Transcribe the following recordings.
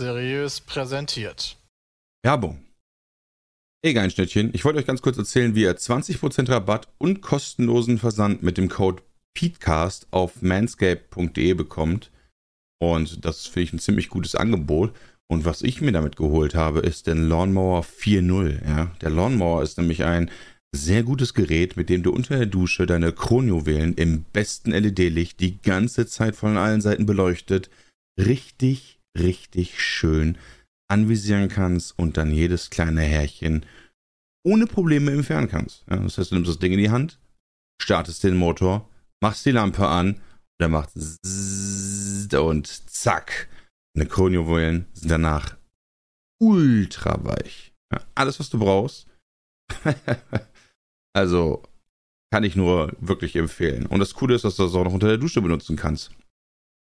Seriös präsentiert. Werbung. Egal, ein Schnittchen. Ich wollte euch ganz kurz erzählen, wie ihr 20% Rabatt und kostenlosen Versand mit dem Code PETECAST auf manscape.de bekommt. Und das finde ich ein ziemlich gutes Angebot. Und was ich mir damit geholt habe, ist der Lawnmower 4.0. Ja? Der Lawnmower ist nämlich ein sehr gutes Gerät, mit dem du unter der Dusche deine Kronjuwelen im besten LED-Licht die ganze Zeit von allen Seiten beleuchtet, richtig, richtig schön anvisieren kannst und dann jedes kleine Härchen ohne Probleme entfernen kannst. Ja, das heißt, du nimmst das Ding in die Hand, startest den Motor, machst die Lampe an und er macht und zack. Deine Kronjuwelen sind danach ultra weich. Ja, alles, was du brauchst. Also kann ich nur wirklich empfehlen. Und das Coole ist, dass du das auch noch unter der Dusche benutzen kannst.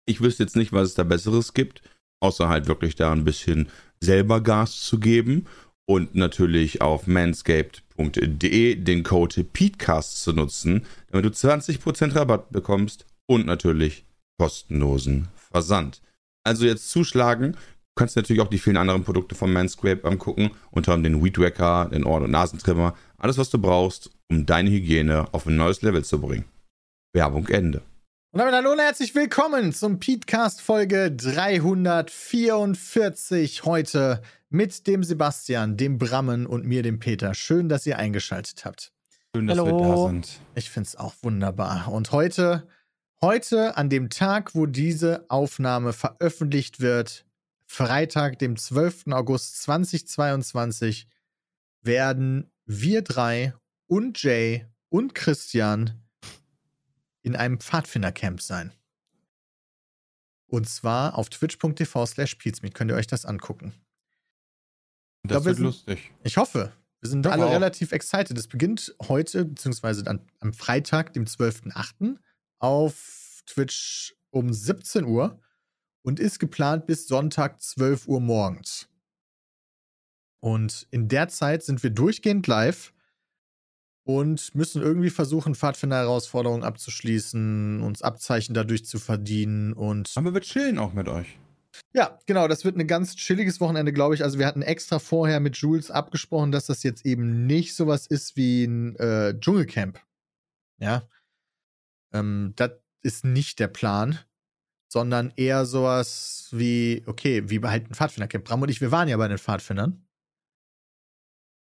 Ich wüsste jetzt nicht, was es da Besseres gibt, außer halt wirklich da ein bisschen selber Gas zu geben und natürlich auf manscaped.de den Code PETECAST zu nutzen, damit du 20% Rabatt bekommst und natürlich kostenlosen Versand. Also jetzt zuschlagen. Du kannst natürlich auch die vielen anderen Produkte von Manscaped angucken, unter anderem den Weed Wacker, den Ohr- und Nasentrimmer, alles, was du brauchst, um deine Hygiene auf ein neues Level zu bringen. Werbung Ende. Und damit hallo und herzlich willkommen zum Petecast Folge 344 heute mit dem Sebastian, dem Brammen und mir, dem Peter. Schön, dass ihr eingeschaltet habt. Schön, dass hallo. wir da sind. Ich finde es auch wunderbar. Und heute, heute an dem Tag, wo diese Aufnahme veröffentlicht wird, Freitag, dem 12. August 2022, werden wir drei und Jay und Christian in einem Pfadfindercamp sein. Und zwar auf twitch.tv slash Könnt ihr euch das angucken. Das glaub, wird sind, lustig. Ich hoffe. Wir sind alle auch. relativ excited. Es beginnt heute, beziehungsweise dann am Freitag, dem 12.08. auf Twitch um 17 Uhr und ist geplant bis Sonntag 12 Uhr morgens. Und in der Zeit sind wir durchgehend live und müssen irgendwie versuchen, Pfadfinder-Herausforderungen abzuschließen, uns Abzeichen dadurch zu verdienen und. Aber wir chillen auch mit euch. Ja, genau, das wird ein ganz chilliges Wochenende, glaube ich. Also wir hatten extra vorher mit Jules abgesprochen, dass das jetzt eben nicht sowas ist wie ein äh, Dschungelcamp. Ja. Ähm, das ist nicht der Plan sondern eher sowas wie, okay, wie bei halt ein Pfadfindercamp. Bram und ich, wir waren ja bei den Pfadfindern.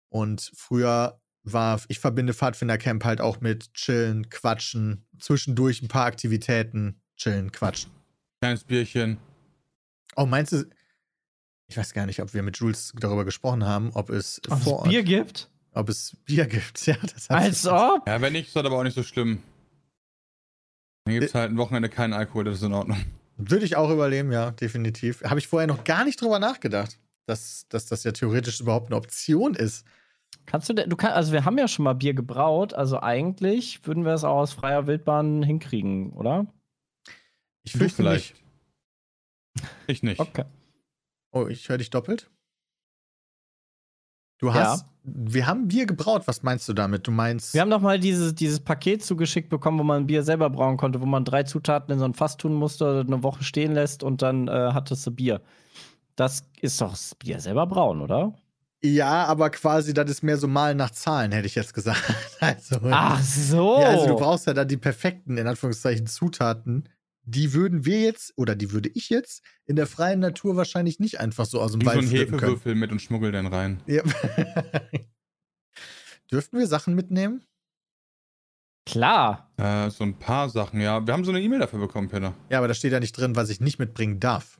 Und früher war, ich verbinde Pfadfindercamp halt auch mit chillen, quatschen, zwischendurch ein paar Aktivitäten, chillen, quatschen. Kleines Bierchen. Oh, meinst du, ich weiß gar nicht, ob wir mit Jules darüber gesprochen haben, ob es ob vor Ort, Bier gibt? Ob es Bier gibt, ja. Das Als ob? Ja, wenn nicht, ist das aber auch nicht so schlimm. Dann gibt es äh, halt ein Wochenende keinen Alkohol, das ist in Ordnung. Würde ich auch überleben, ja, definitiv. Habe ich vorher noch gar nicht drüber nachgedacht, dass, dass das ja theoretisch überhaupt eine Option ist. Kannst du, du kannst, also wir haben ja schon mal Bier gebraut, also eigentlich würden wir es auch aus freier Wildbahn hinkriegen, oder? Ich fürchte vielleicht. Nicht. Ich nicht. Okay. Oh, ich höre dich doppelt. Du hast, ja. wir haben Bier gebraut. Was meinst du damit? Du meinst. Wir haben doch mal dieses, dieses Paket zugeschickt bekommen, wo man Bier selber brauen konnte, wo man drei Zutaten in so ein Fass tun musste, eine Woche stehen lässt und dann äh, hattest du Bier. Das ist doch das Bier selber brauen, oder? Ja, aber quasi, das ist mehr so Malen nach Zahlen, hätte ich jetzt gesagt. Also, Ach so. Ja, also du brauchst ja dann die perfekten, in Anführungszeichen, Zutaten, die würden wir jetzt, oder die würde ich jetzt in der freien Natur wahrscheinlich nicht einfach so aus dem Wald so einen Hefewürfel mit und schmuggel den rein. Ja. Dürften wir Sachen mitnehmen? Klar. Äh, so ein paar Sachen, ja. Wir haben so eine E-Mail dafür bekommen, Peter. Ja, aber da steht ja nicht drin, was ich nicht mitbringen darf.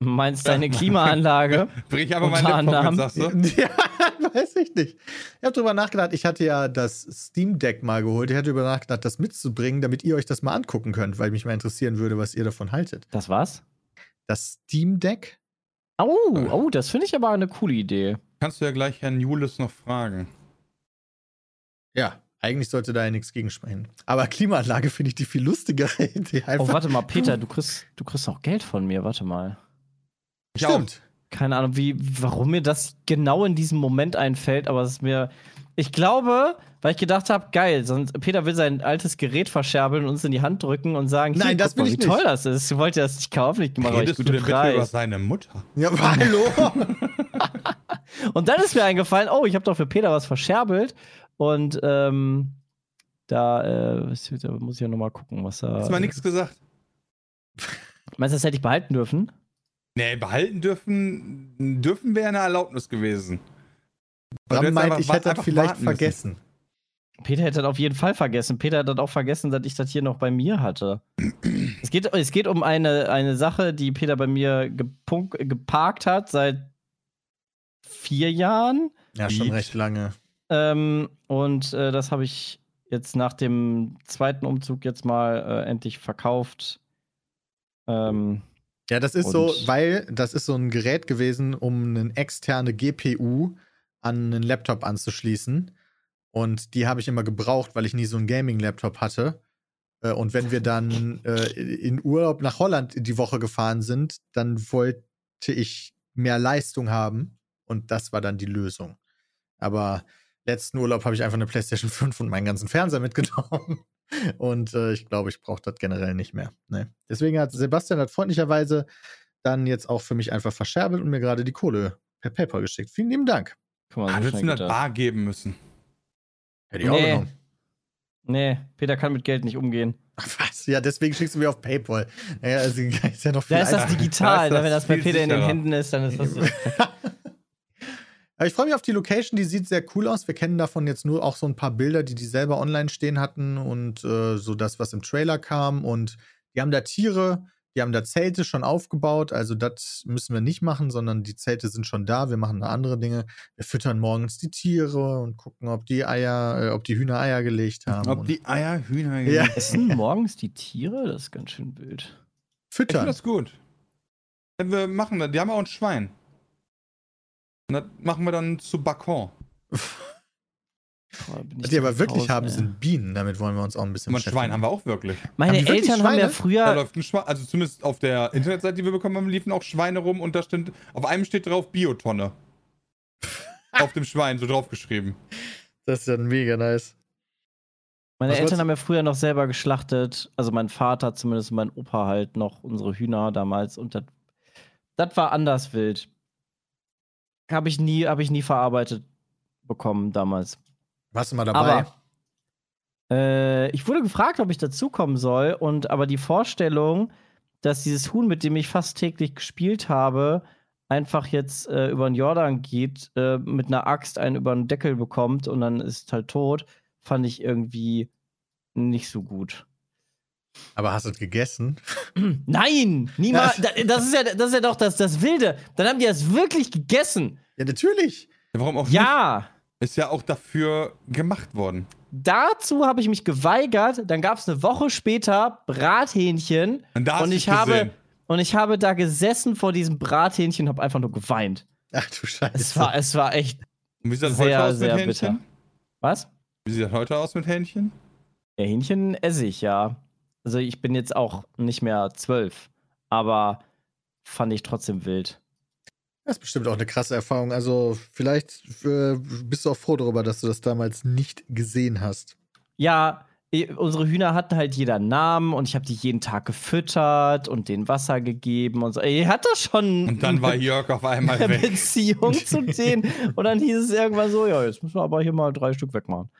Meinst deine Klimaanlage? Bring ich aber meinen Laptop mit, sagst du? Ja, weiß ich nicht. Ich habe drüber nachgedacht, ich hatte ja das Steam Deck mal geholt. Ich hatte drüber nachgedacht, das mitzubringen, damit ihr euch das mal angucken könnt, weil mich mal interessieren würde, was ihr davon haltet. Das was? Das Steam Deck. Oh, oh, das finde ich aber eine coole Idee. Kannst du ja gleich Herrn Julis noch fragen. Ja, eigentlich sollte da ja nichts gegensprechen. Aber Klimaanlage finde ich die viel lustigere Idee. Oh, warte mal, Peter, du kriegst, du kriegst auch Geld von mir, warte mal. Stimmt. Keine Ahnung, wie, warum mir das genau in diesem Moment einfällt, aber es ist mir. Ich glaube, weil ich gedacht habe, geil, sonst Peter will sein altes Gerät verscherbeln und uns in die Hand drücken und sagen, Nein, das guck mal, will wie ich toll nicht. das ist. Du wolltest das nicht kaufen, ich mache euch Redest du guten denn bitte über Preis. seine Mutter? Ja, aber hallo. Und dann ist mir eingefallen, oh, ich habe doch für Peter was verscherbelt und ähm, da, äh, da muss ich ja noch mal gucken, was er. Hast du mal nichts gesagt? Meinst du, das hätte ich behalten dürfen? Nee, behalten dürfen, dürfen wäre eine Erlaubnis gewesen. Bram meint, einfach- ich hätte das vielleicht warten müssen. vergessen. Peter hätte das auf jeden Fall vergessen. Peter hat das auch vergessen, dass ich das hier noch bei mir hatte. es, geht, es geht um eine, eine Sache, die Peter bei mir gepunk, geparkt hat seit vier Jahren. Ja, schon Lied. recht lange. Ähm, und äh, das habe ich jetzt nach dem zweiten Umzug jetzt mal äh, endlich verkauft. Ähm, Ja, das ist Und- so, weil das ist so ein Gerät gewesen, um eine externe GPU an einen Laptop anzuschließen. Und die habe ich immer gebraucht, weil ich nie so einen Gaming-Laptop hatte. Äh, Und wenn wir dann äh, in Urlaub nach Holland die Woche gefahren sind, dann wollte ich mehr Leistung haben. Und das war dann die Lösung. Aber letzten Urlaub habe ich einfach eine PlayStation 5 und meinen ganzen Fernseher mitgenommen. Und äh, ich glaube, ich brauche das generell nicht mehr. Nee. Deswegen hat Sebastian hat freundlicherweise dann jetzt auch für mich einfach verscherbelt und mir gerade die Kohle per PayPal geschickt. Vielen lieben Dank. guck mal, Ah, so du hättest geht das das. bar geben müssen. Hätte ich auch Nee. genommen. Nee, Peter kann mit Geld nicht umgehen. Was? Ja, deswegen schickst du mir auf PayPal. Ja, also ist ja noch viel Da ist das digital. Da ist ne? Wenn das das bei Peter in den sicherer. Händen ist, dann ist das. Aber ich freue mich auf die Location, die sieht sehr cool aus. Wir kennen davon jetzt nur auch so ein paar Bilder, die die selber online stehen hatten und äh, so das, was im Trailer kam. Und die haben da Tiere, die haben da Zelte schon aufgebaut. Also das müssen wir nicht machen, sondern die Zelte sind schon da. Wir machen da andere Dinge. Wir füttern morgens die Tiere und gucken, ob die Eier, äh, ob die Hühner Eier gelegt haben. Ob und die Eier Hühner Ja. Essen morgens die Tiere? Das ist ganz schön wild. Ich finde füttern. das gut. Ja, Wir machen das. Die haben auch ein Schwein. Und das machen wir dann zu Bacon. Was die aber wirklich raus, haben, ey. sind Bienen. Damit wollen wir uns auch ein bisschen Und ein Schwein haben wir auch wirklich. Meine Haben Eltern haben ja Schweine? Da früher. läuft ein Schwein, also zumindest auf der Internetseite, die wir bekommen haben, liefen auch Schweine rum und da stand, auf einem steht drauf Biotonne. auf dem Schwein, so draufgeschrieben. Das ist ja mega nice. Meine Was Eltern haben ja früher noch selber geschlachtet. Also mein Vater zumindest, und mein Opa halt noch unsere Hühner damals. Und das das war anders wild. Habe ich nie, habe ich nie verarbeitet bekommen damals. Warst du mal dabei? Aber äh, ich wurde gefragt, ob ich dazukommen soll. Und aber die Vorstellung, dass dieses Huhn, mit dem ich fast täglich gespielt habe, einfach jetzt äh, über den Jordan geht, äh, mit einer Axt einen über den Deckel bekommt und dann ist halt tot, fand ich irgendwie nicht so gut. Aber hast du es gegessen? Nein, niemals. Da- Das ist ja, das ist ja doch das, das Wilde. Dann haben die das wirklich gegessen. Ja, natürlich. Ja, warum auch Ja. nicht? Ist ja auch dafür gemacht worden. Dazu habe ich mich geweigert. Dann gab es eine Woche später Brathähnchen. Und da hast und ich habe gesehen. und ich habe da gesessen vor diesem Brathähnchen und habe einfach nur geweint. Ach du Scheiße. Es war, es war echt. Und wie sieht das sehr, heute aus mit sehr Hähnchen? bitter. Was? Wie sieht das heute aus mit Hähnchen? Ja, Hähnchen esse ich, ja. Also ich bin jetzt auch nicht mehr zwölf, aber fand ich trotzdem wild. Das ist bestimmt auch eine krasse Erfahrung. Also, vielleicht äh, bist du auch froh darüber, dass du das damals nicht gesehen hast. Ja, unsere Hühner hatten halt jeder einen Namen und ich habe die jeden Tag gefüttert und denen Wasser gegeben und so. Ihr hat das schon Und dann war Jörg auf einmal eine weg. Beziehung zu denen. Und dann hieß es irgendwann so, ja, jetzt müssen wir aber hier mal drei Stück wegmachen.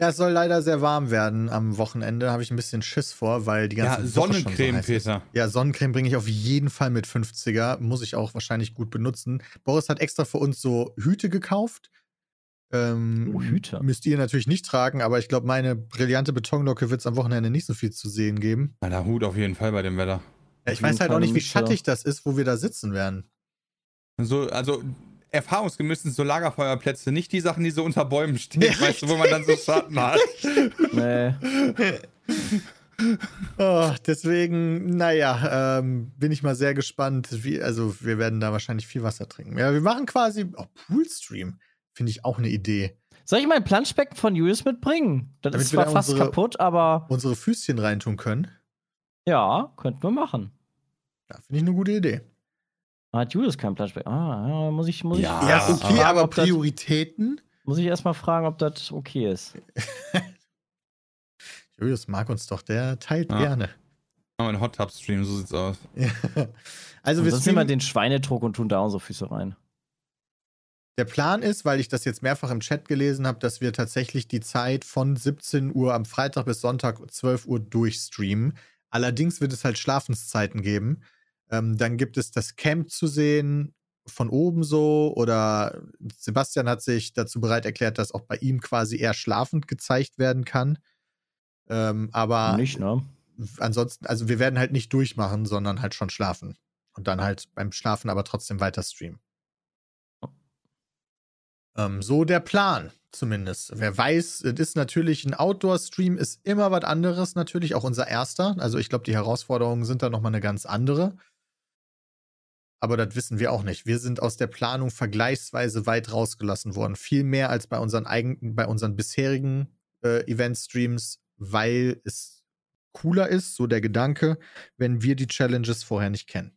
Ja, es soll leider sehr warm werden am Wochenende. Habe ich ein bisschen Schiss vor, weil die Ja, ganze Woche schon so Sonnencreme, heiß ist. Peter. Ja, Sonnencreme bringe ich auf jeden Fall mit 50er. Muss ich auch wahrscheinlich gut benutzen. Boris hat extra für uns so Hüte gekauft. Ähm, Oh, Hüte. Müsst ihr natürlich nicht tragen, aber ich glaube, meine brillante Betonlocke wird es am Wochenende nicht so viel zu sehen geben. Na, der Hut auf jeden Fall bei dem Wetter. Ja, ich weiß halt Fall auch nicht, wie schattig das ist, wo wir da sitzen werden. So, also erfahrungsgemäß sind so Lagerfeuerplätze nicht die Sachen, die so unter Bäumen stehen, Ja, weißt du, wo man dann so Schatten hat. Nee. Oh, deswegen, naja, ähm, bin ich mal sehr gespannt. Wie, also, wir werden da wahrscheinlich viel Wasser trinken. Ja, wir machen quasi oh, Poolstream. Finde ich auch eine Idee. Soll ich mein Planschbecken von Julius mitbringen? Das Damit ist wir zwar da fast unsere- kaputt, aber Unsere Füßchen reintun können. ja, könnten wir machen. Ja, finde ich eine gute Idee. Hat Julius kein Planschbecken? Ah, ja, muss ich, muss Ja. ich. Ja, okay, fragen, aber ob das- Prioritäten? Muss ich erstmal fragen, ob das okay ist. Julius mag uns doch, der teilt Ja. gerne. Machen wir einen Hot Tub Stream, so sieht's aus. Also Und wir streamen, den Schweinedruck und tun da unsere Füße rein. der Plan ist, weil ich das jetzt mehrfach im Chat gelesen habe, dass wir tatsächlich die Zeit von 17 Uhr am Freitag bis Sonntag 12 Uhr durchstreamen. Allerdings wird es halt Schlafenszeiten geben. Ähm, dann gibt es das Camp zu sehen von oben so oder Sebastian hat sich dazu bereit erklärt, dass auch bei ihm quasi eher schlafend gezeigt werden kann. Ähm, aber Nicht, ne? ansonsten, also wir werden halt nicht durchmachen, sondern halt schon schlafen. Und dann halt beim Schlafen aber trotzdem weiter streamen. Ähm, so der Plan, zumindest. Wer weiß, es ist natürlich ein Outdoor-Stream, ist immer was anderes, natürlich, auch unser erster. Also ich glaube, die Herausforderungen sind da nochmal eine ganz andere. Aber das wissen wir auch nicht. Wir sind aus der Planung vergleichsweise weit rausgelassen worden. Viel mehr als bei unseren eigenen, bei unseren bisherigen äh, Event-Streams, weil es cooler ist, so der Gedanke, wenn wir die Challenges vorher nicht kennen.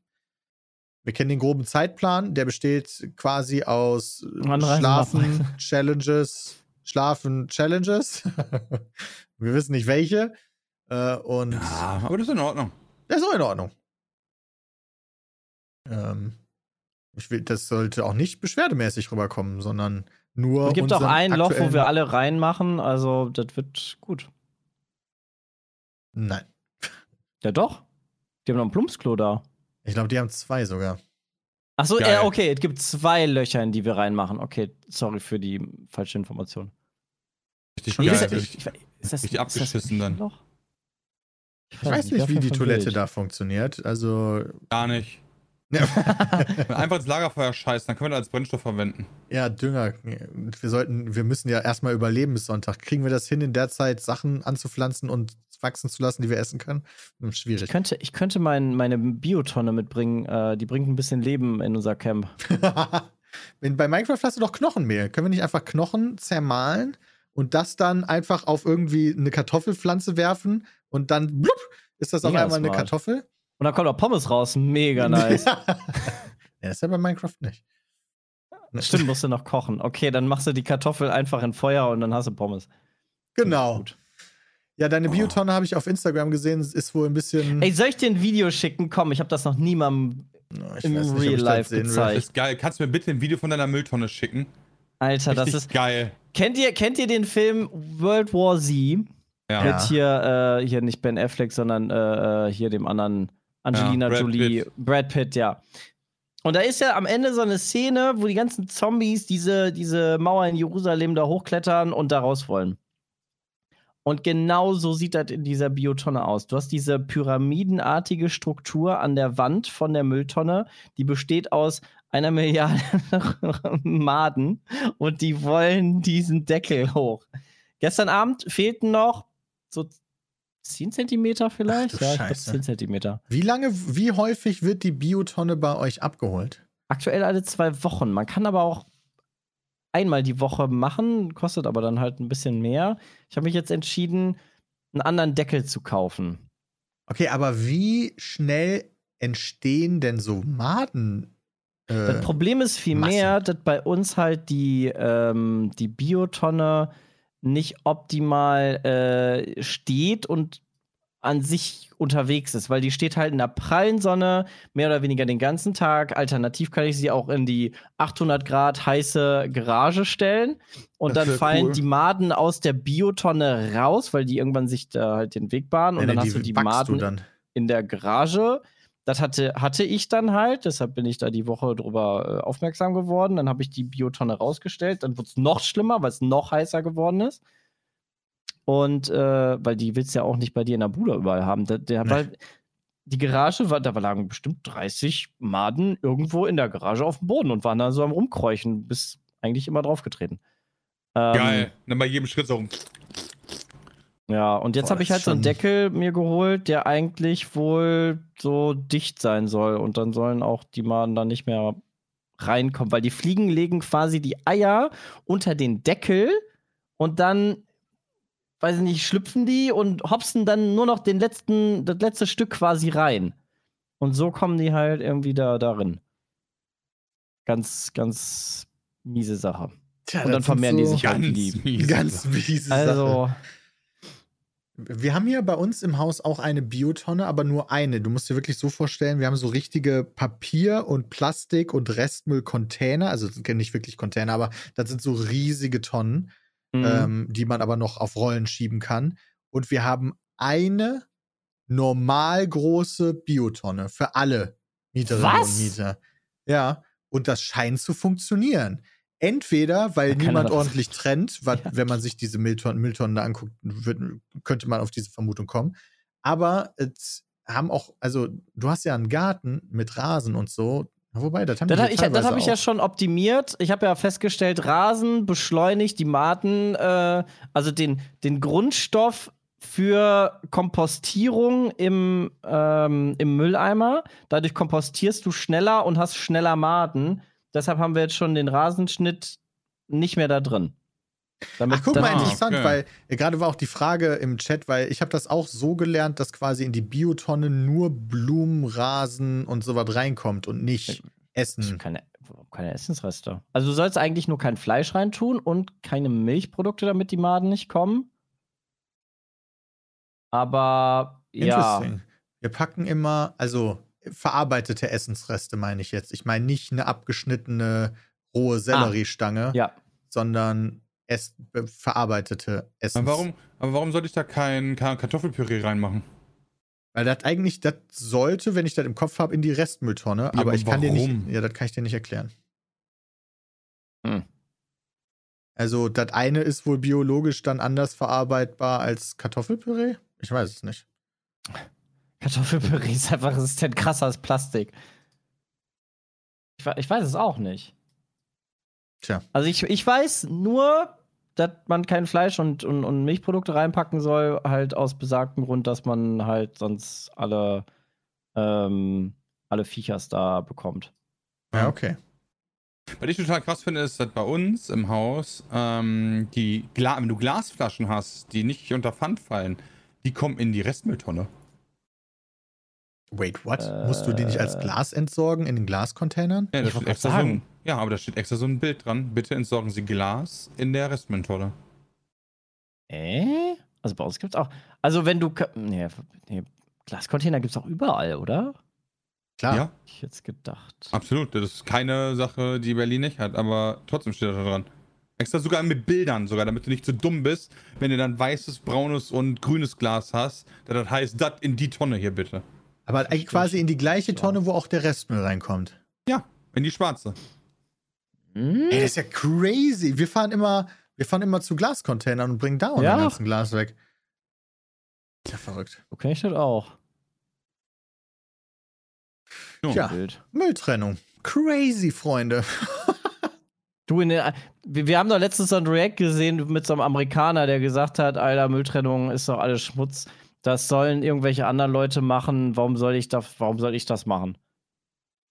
Wir kennen den groben Zeitplan, der besteht quasi aus äh, Schlafen. Challenges, Schlafen, Challenges. wir wissen nicht welche. Äh, und Ja, aber das ist in Ordnung. das ist auch in Ordnung. Ähm, ich will, das sollte auch nicht beschwerdemäßig rüberkommen, sondern nur. Es gibt auch ein Loch, wo wir alle reinmachen, also das wird gut. Nein. Ja, doch. Die haben noch ein Plumpsklo da. Ich glaube, die haben zwei sogar. Achso, äh, okay, es gibt zwei Löcher, in die wir reinmachen. Okay, sorry für die falsche Information. Richtig geil. ist, ich, ich, ist das, richtig abgeschissen dann. Loch? Ich weiß nicht, wie die Toilette da funktioniert. Also, Gar nicht. Ja, Einfach ins Lagerfeuer scheißen, dann können wir das als Brennstoff verwenden. ja, Dünger. Wir sollten, wir müssen ja erstmal überleben bis Sonntag. Kriegen wir das hin, in der Zeit Sachen anzupflanzen und wachsen zu lassen, die wir essen können? Hm, Ich schwierig. könnte, ich könnte mein, meine Biotonne mitbringen. Äh, die bringt ein bisschen Leben in unser Camp. Wenn, bei Minecraft hast du doch Knochenmehl. Können wir nicht einfach Knochen zermahlen und das dann einfach auf irgendwie eine Kartoffelpflanze werfen und dann blub, ist das auf einmal eine smart. Kartoffel? Und dann kommt auch Pommes raus. Mega nice. ja, das ist ja bei Minecraft nicht. Stimmt, musst du noch kochen. Okay, dann machst du die Kartoffel einfach in Feuer und dann hast du Pommes. Genau. Ja, deine Biotonne habe ich auf Instagram gesehen, ist wohl ein bisschen. Ey, soll ich dir ein Video schicken? Komm, ich habe das noch niemandem. Oh, ich im weiß nicht, ob Real ich das Life gezeigt. Das ist geil. Kannst du mir bitte ein Video von deiner Mülltonne schicken? Alter, das Richtig ist. geil. Kennt ihr, kennt ihr den Film World War Z? Ja. Mit hier, äh, hier nicht Ben Affleck, sondern äh, äh, hier dem anderen Angelina Brad Jolie, Pitt. Brad Pitt, ja. Und da ist ja am Ende so eine Szene, wo die ganzen Zombies diese, diese Mauer in Jerusalem da hochklettern und da raus wollen. Und genau so sieht das in dieser Biotonne aus. Du hast diese pyramidenartige Struktur an der Wand von der Mülltonne, die besteht aus einer Milliarde Maden und die wollen diesen Deckel hoch. Gestern Abend fehlten noch so 10 Zentimeter vielleicht? Ach ja, ich Scheiße. 10 Zentimeter. Wie lange, wie häufig wird die Biotonne bei euch abgeholt? Aktuell alle zwei Wochen. Man kann aber auch einmal die Woche machen, kostet aber dann halt ein bisschen mehr. Ich habe mich jetzt entschieden, einen anderen Deckel zu kaufen. Okay, aber wie schnell entstehen denn so Maden? Äh, Das Problem ist vielmehr, dass bei uns halt die, ähm, die Biotonne nicht optimal äh, steht und an sich unterwegs ist, weil die steht halt in der prallen Sonne mehr oder weniger den ganzen Tag. Alternativ kann ich sie auch in die 800 Grad heiße Garage stellen und Das dann fallen cool. die Maden aus der Biotonne raus, weil die irgendwann sich da halt den Weg bahnen und nee, dann nee, hast du die Maden dann. in der Garage. Das hatte, hatte ich dann halt, deshalb bin ich da die Woche drüber äh, aufmerksam geworden. Dann habe ich die Biotonne rausgestellt. Dann wurde es noch schlimmer, weil es noch heißer geworden ist. Und äh, weil die willst du ja auch nicht bei dir in der Bude überall haben. Der, der, Nee. weil die Garage war, da lagen bestimmt 30 Maden irgendwo in der Garage auf dem Boden und waren da so am Rumkräuchen, bis eigentlich immer draufgetreten. Ähm, Geil. Dann bei jedem Schritt so. Ja, und jetzt habe ich halt so einen Deckel mir geholt, der eigentlich wohl so dicht sein soll. Und dann sollen auch die Maden da nicht mehr reinkommen, weil die Fliegen legen quasi die Eier unter den Deckel und dann, weiß ich nicht, schlüpfen die und hopsen dann nur noch den letzten, das letzte Stück quasi rein. Und so kommen die halt irgendwie da darin. Ganz, ganz miese Sache. Tja, Und dann das sind vermehren die so sich halt lieb. mies. Ganz miese Sache. Also, Wir haben hier bei uns im Haus auch eine Biotonne, aber nur eine. Du musst dir wirklich so vorstellen, wir haben so richtige Papier- und Plastik- und Restmüllcontainer. Also nicht wirklich Container, aber das sind so riesige Tonnen, mhm. ähm, die man aber noch auf Rollen schieben kann. Und wir haben eine normal große Biotonne für alle Mieterinnen Was? und Mieter. Ja, und das scheint zu funktionieren. Entweder, weil niemand ordentlich trennt, was, Ja. wenn man sich diese Mülltonnen, Mülltonnen da anguckt, wird, könnte man auf diese Vermutung kommen. Aber es haben auch, also du hast ja einen Garten mit Rasen und so. Wobei, das haben Das, ich, das habe ich ja schon optimiert. Ich habe ja festgestellt, Rasen beschleunigt die Maten, äh, also den, den Grundstoff für Kompostierung im, ähm, im Mülleimer. Dadurch kompostierst du schneller und hast schneller Maten. Deshalb haben wir jetzt schon den Rasenschnitt nicht mehr da drin. Damit Ach, guck das- mal, Ah, interessant, okay. weil äh, gerade war auch die Frage im Chat, weil ich habe das auch so gelernt, dass quasi in die Biotonne nur Blumen, Rasen und sowas reinkommt und nicht Essen. Keine, keine Essensreste. Also du sollst eigentlich nur kein Fleisch reintun und keine Milchprodukte, damit die Maden nicht kommen. Aber ja, Interesting. Wir packen immer, also verarbeitete Essensreste meine ich jetzt. Ich meine nicht eine abgeschnittene rohe Selleriestange, Ah. ja. sondern es, äh, verarbeitete Essens. Aber warum, aber warum sollte ich da kein, kein Kartoffelpüree reinmachen? Weil das eigentlich, das sollte, wenn ich das im Kopf habe, in die Restmülltonne. aber, aber ich kann dir nicht, warum? ja, das kann ich dir nicht erklären. Hm. Also, das eine ist wohl biologisch dann anders verarbeitbar als Kartoffelpüree? Ich weiß es nicht. Kartoffelpüree ist einfach resistent krasser als Plastik. Ich, ich weiß es auch nicht. Tja. Also ich, ich weiß nur, dass man kein Fleisch und, und, und Milchprodukte reinpacken soll, halt aus besagtem Grund, dass man halt sonst alle, ähm, alle Viechers da bekommt. Ja, okay. Was ich total krass finde, ist, dass bei uns im Haus ähm, die Gla wenn du Glasflaschen hast, die nicht unter Pfand fallen, die kommen in die Restmülltonne. Wait, what? Äh. Musst du die nicht als Glas entsorgen in den Glascontainern? Ja, da Ich extra so ein, sagen. ja, aber da steht extra so ein Bild dran. Bitte entsorgen Sie Glas in der Restmülltonne. Äh? Also bei uns gibt's auch. Also wenn du. Nee, nee Glascontainer gibt's auch überall, oder? Klar. Ja, Hab ich jetzt gedacht. absolut. Das ist keine Sache, die Berlin nicht hat, aber trotzdem steht da dran. Extra sogar mit Bildern sogar, damit du nicht so dumm bist, wenn du dann weißes, braunes und grünes Glas hast. Da das heißt, das in die Tonne hier bitte. Aber eigentlich quasi in die gleiche Tonne, wo auch der Restmüll reinkommt. Ja, in die schwarze. Hm? Ey, das ist ja crazy. Wir fahren immer, wir fahren immer zu Glascontainern und bringen da Ja. den ganzen Glas weg. Ist ja verrückt. So kenn ich das auch. Ja. Tja. Wild. Mülltrennung. Crazy, Freunde. Du, in der, wir, wir haben doch letztens so ein React gesehen mit so einem Amerikaner, der gesagt hat, Alter, Mülltrennung ist doch alles Schmutz. Das sollen irgendwelche anderen Leute machen. Warum soll ich das, warum soll ich das machen?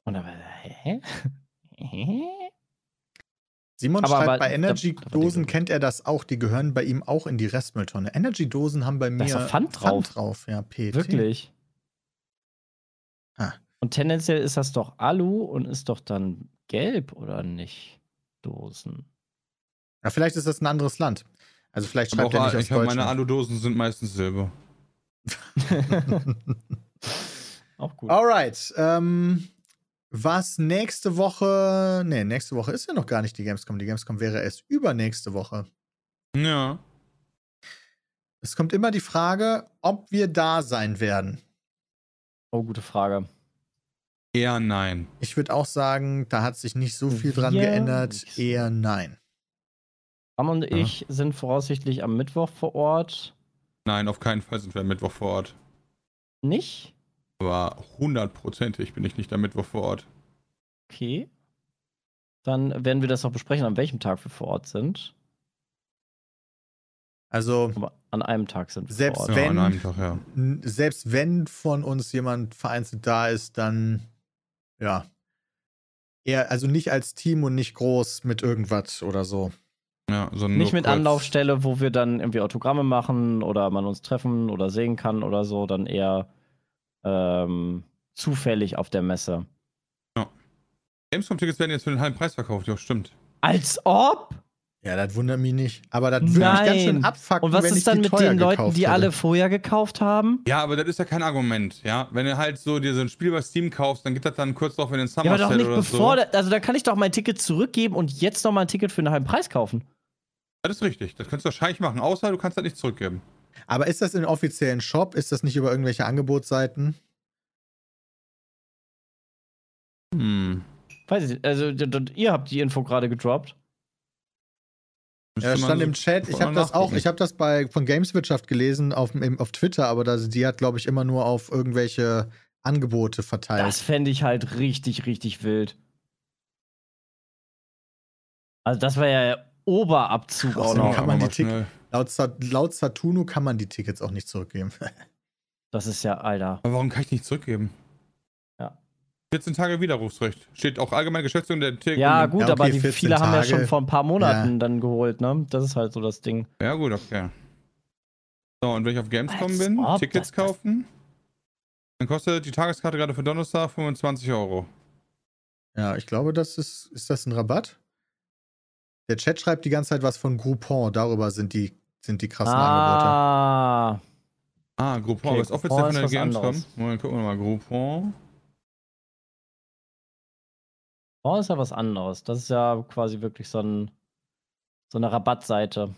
Und dann, war er, hä? Hä? Simon Aber- schreibt, aber- bei Energy-Dosen kennt er das auch. Die gehören bei ihm auch in die Restmülltonne. Energy-Dosen haben bei mir Da ist doch Pfand drauf. drauf. Ja, PT. Wirklich. Ah. Und tendenziell ist das doch Alu und ist doch dann gelb, oder nicht? Dosen. Ja, vielleicht ist das ein anderes Land. Also vielleicht Aber schreibt er nicht aus ich habe meine. Aludosen sind meistens Silber. Auch gut. Alright. Ähm, was nächste Woche. Nee, nächste Woche ist ja noch gar nicht die Gamescom. Die Gamescom wäre erst übernächste Woche. Ja. Es kommt immer die Frage, ob wir da sein werden. Oh, gute Frage. Eher nein. Ich würde auch sagen, da hat sich nicht so viel dran Wir geändert. Eher nein. Am und Ja. ich sind voraussichtlich am Mittwoch vor Ort. Nein, auf keinen Fall sind wir am Mittwoch vor Ort. Nicht? Aber hundertprozentig bin ich nicht am Mittwoch vor Ort. Okay. Dann werden wir das noch besprechen, an welchem Tag wir vor Ort sind. Also, Aber an einem Tag sind wir Selbst vor Ja, Ort. Wenn- an einem Tag, ja. selbst wenn von uns jemand vereinzelt da ist, dann ja. Eher, also nicht als Team und nicht groß mit irgendwas oder so. Ja sondern Nicht mit kurz. Anlaufstelle, wo wir dann irgendwie Autogramme machen oder man uns treffen oder sehen kann oder so, dann eher ähm, zufällig auf der Messe. Gamescom-Tickets werden jetzt für den halben Preis verkauft, ja, stimmt. Als ob? Ja, das wundert mich nicht. Aber das würde mich ganz schön abfucken, Und was wenn ich ist dann die mit den Leuten, die hätte. alle vorher gekauft haben? Ja, aber das ist ja kein Argument, ja. Wenn du halt so dir so ein Spiel bei Steam kaufst, dann geht das dann kurz drauf in den Summer Ja, aber doch nicht oder bevor. so. Da, also da kann ich doch mein Ticket zurückgeben und jetzt noch mal ein Ticket für einen halben Preis kaufen. Das ist richtig. Das kannst du wahrscheinlich machen, außer du kannst das nicht zurückgeben. Aber ist das im offiziellen Shop? Ist das nicht über irgendwelche Angebotsseiten? Hm. Weiß ich nicht. Also ihr habt die Info gerade gedroppt. Ja, stand so- im Chat. Ich habe das auch, ich habe das bei von Gameswirtschaft gelesen auf, im, auf Twitter, aber das, die hat, glaube ich, immer nur auf irgendwelche Angebote verteilt. Das fände ich halt richtig, richtig wild. Also das wäre ja Oberabzug auch Außerdem noch. kann man die mal Tick- schnell. laut, laut Saturno kann man die Tickets auch nicht zurückgeben. Das ist ja, Alter. Aber warum kann ich nicht zurückgeben? Ja. 14 Tage Widerrufsrecht. Steht auch allgemeine Geschäftsführung der Tick. Ja, gut, Ja, okay, aber die 14 viele haben ja Tage. schon vor ein paar Monaten dann geholt, ne? Das ist halt so das Ding. Ja, gut, okay. So, und wenn ich auf Gamescom Als bin, ob Tickets kaufen, dann kostet die Tageskarte gerade für Donnerstag 25 Euro. ja, ich glaube, das ist, ist das ein Rabatt? Der Chat schreibt die ganze Zeit was von Groupon. Darüber sind die, sind die krassen Angebote. Ah, Ah, Groupon, Okay, was offiziell Groupon von der Gamescom? anderes. Moment, gucken wir mal. Groupon. oh, ist ja was anderes. Das ist ja quasi wirklich so, ein, so eine Rabattseite.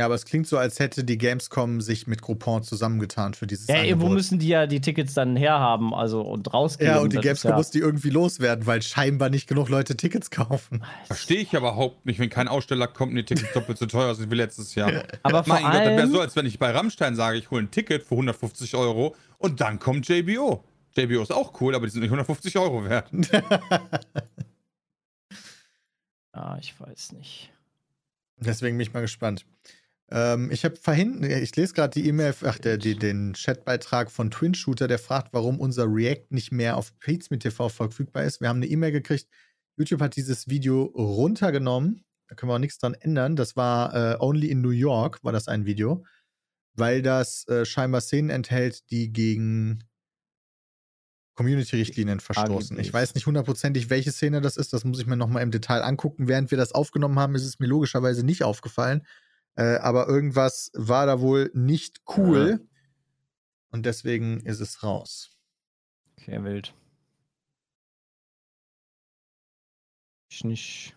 Ja, aber es klingt so, als hätte die Gamescom sich mit Groupon zusammengetan für dieses Ja, irgendwo Angebot. müssen die ja die Tickets dann herhaben, also und rausgeben. ja, und die Gamescom ja, muss die irgendwie loswerden, weil scheinbar nicht genug Leute Tickets kaufen. Verstehe ich aber überhaupt nicht, wenn kein Aussteller kommt und die Tickets doppelt so teuer sind wie letztes Jahr. Aber vor mein Gott, das wäre so, als wenn ich bei Rammstein sage, ich hole ein Ticket für 150 Euro und dann kommt JBO. JBO ist auch cool, aber die sind nicht 150 Euro wert. ja, ich weiß nicht. Deswegen bin ich mal gespannt. Ähm, ich habe vorhin, ich lese gerade die E-Mail, ach, der, die, den Chatbeitrag von Twin Shooter, der fragt, warum unser React nicht mehr auf Pizmeet TV verfügbar ist. Wir haben eine E-Mail gekriegt. YouTube hat dieses Video runtergenommen. Da können wir auch nichts dran ändern. Das war äh, Only in New York, war das ein Video, weil das äh, scheinbar Szenen enthält, die gegen Community-Richtlinien verstoßen. AGBs. Ich weiß nicht hundertprozentig, welche Szene das ist. Das muss ich mir nochmal im Detail angucken. Während wir das aufgenommen haben, ist es mir logischerweise nicht aufgefallen. Äh, aber irgendwas war da wohl nicht cool. Und deswegen ist es raus. Okay, wild. Ich nicht.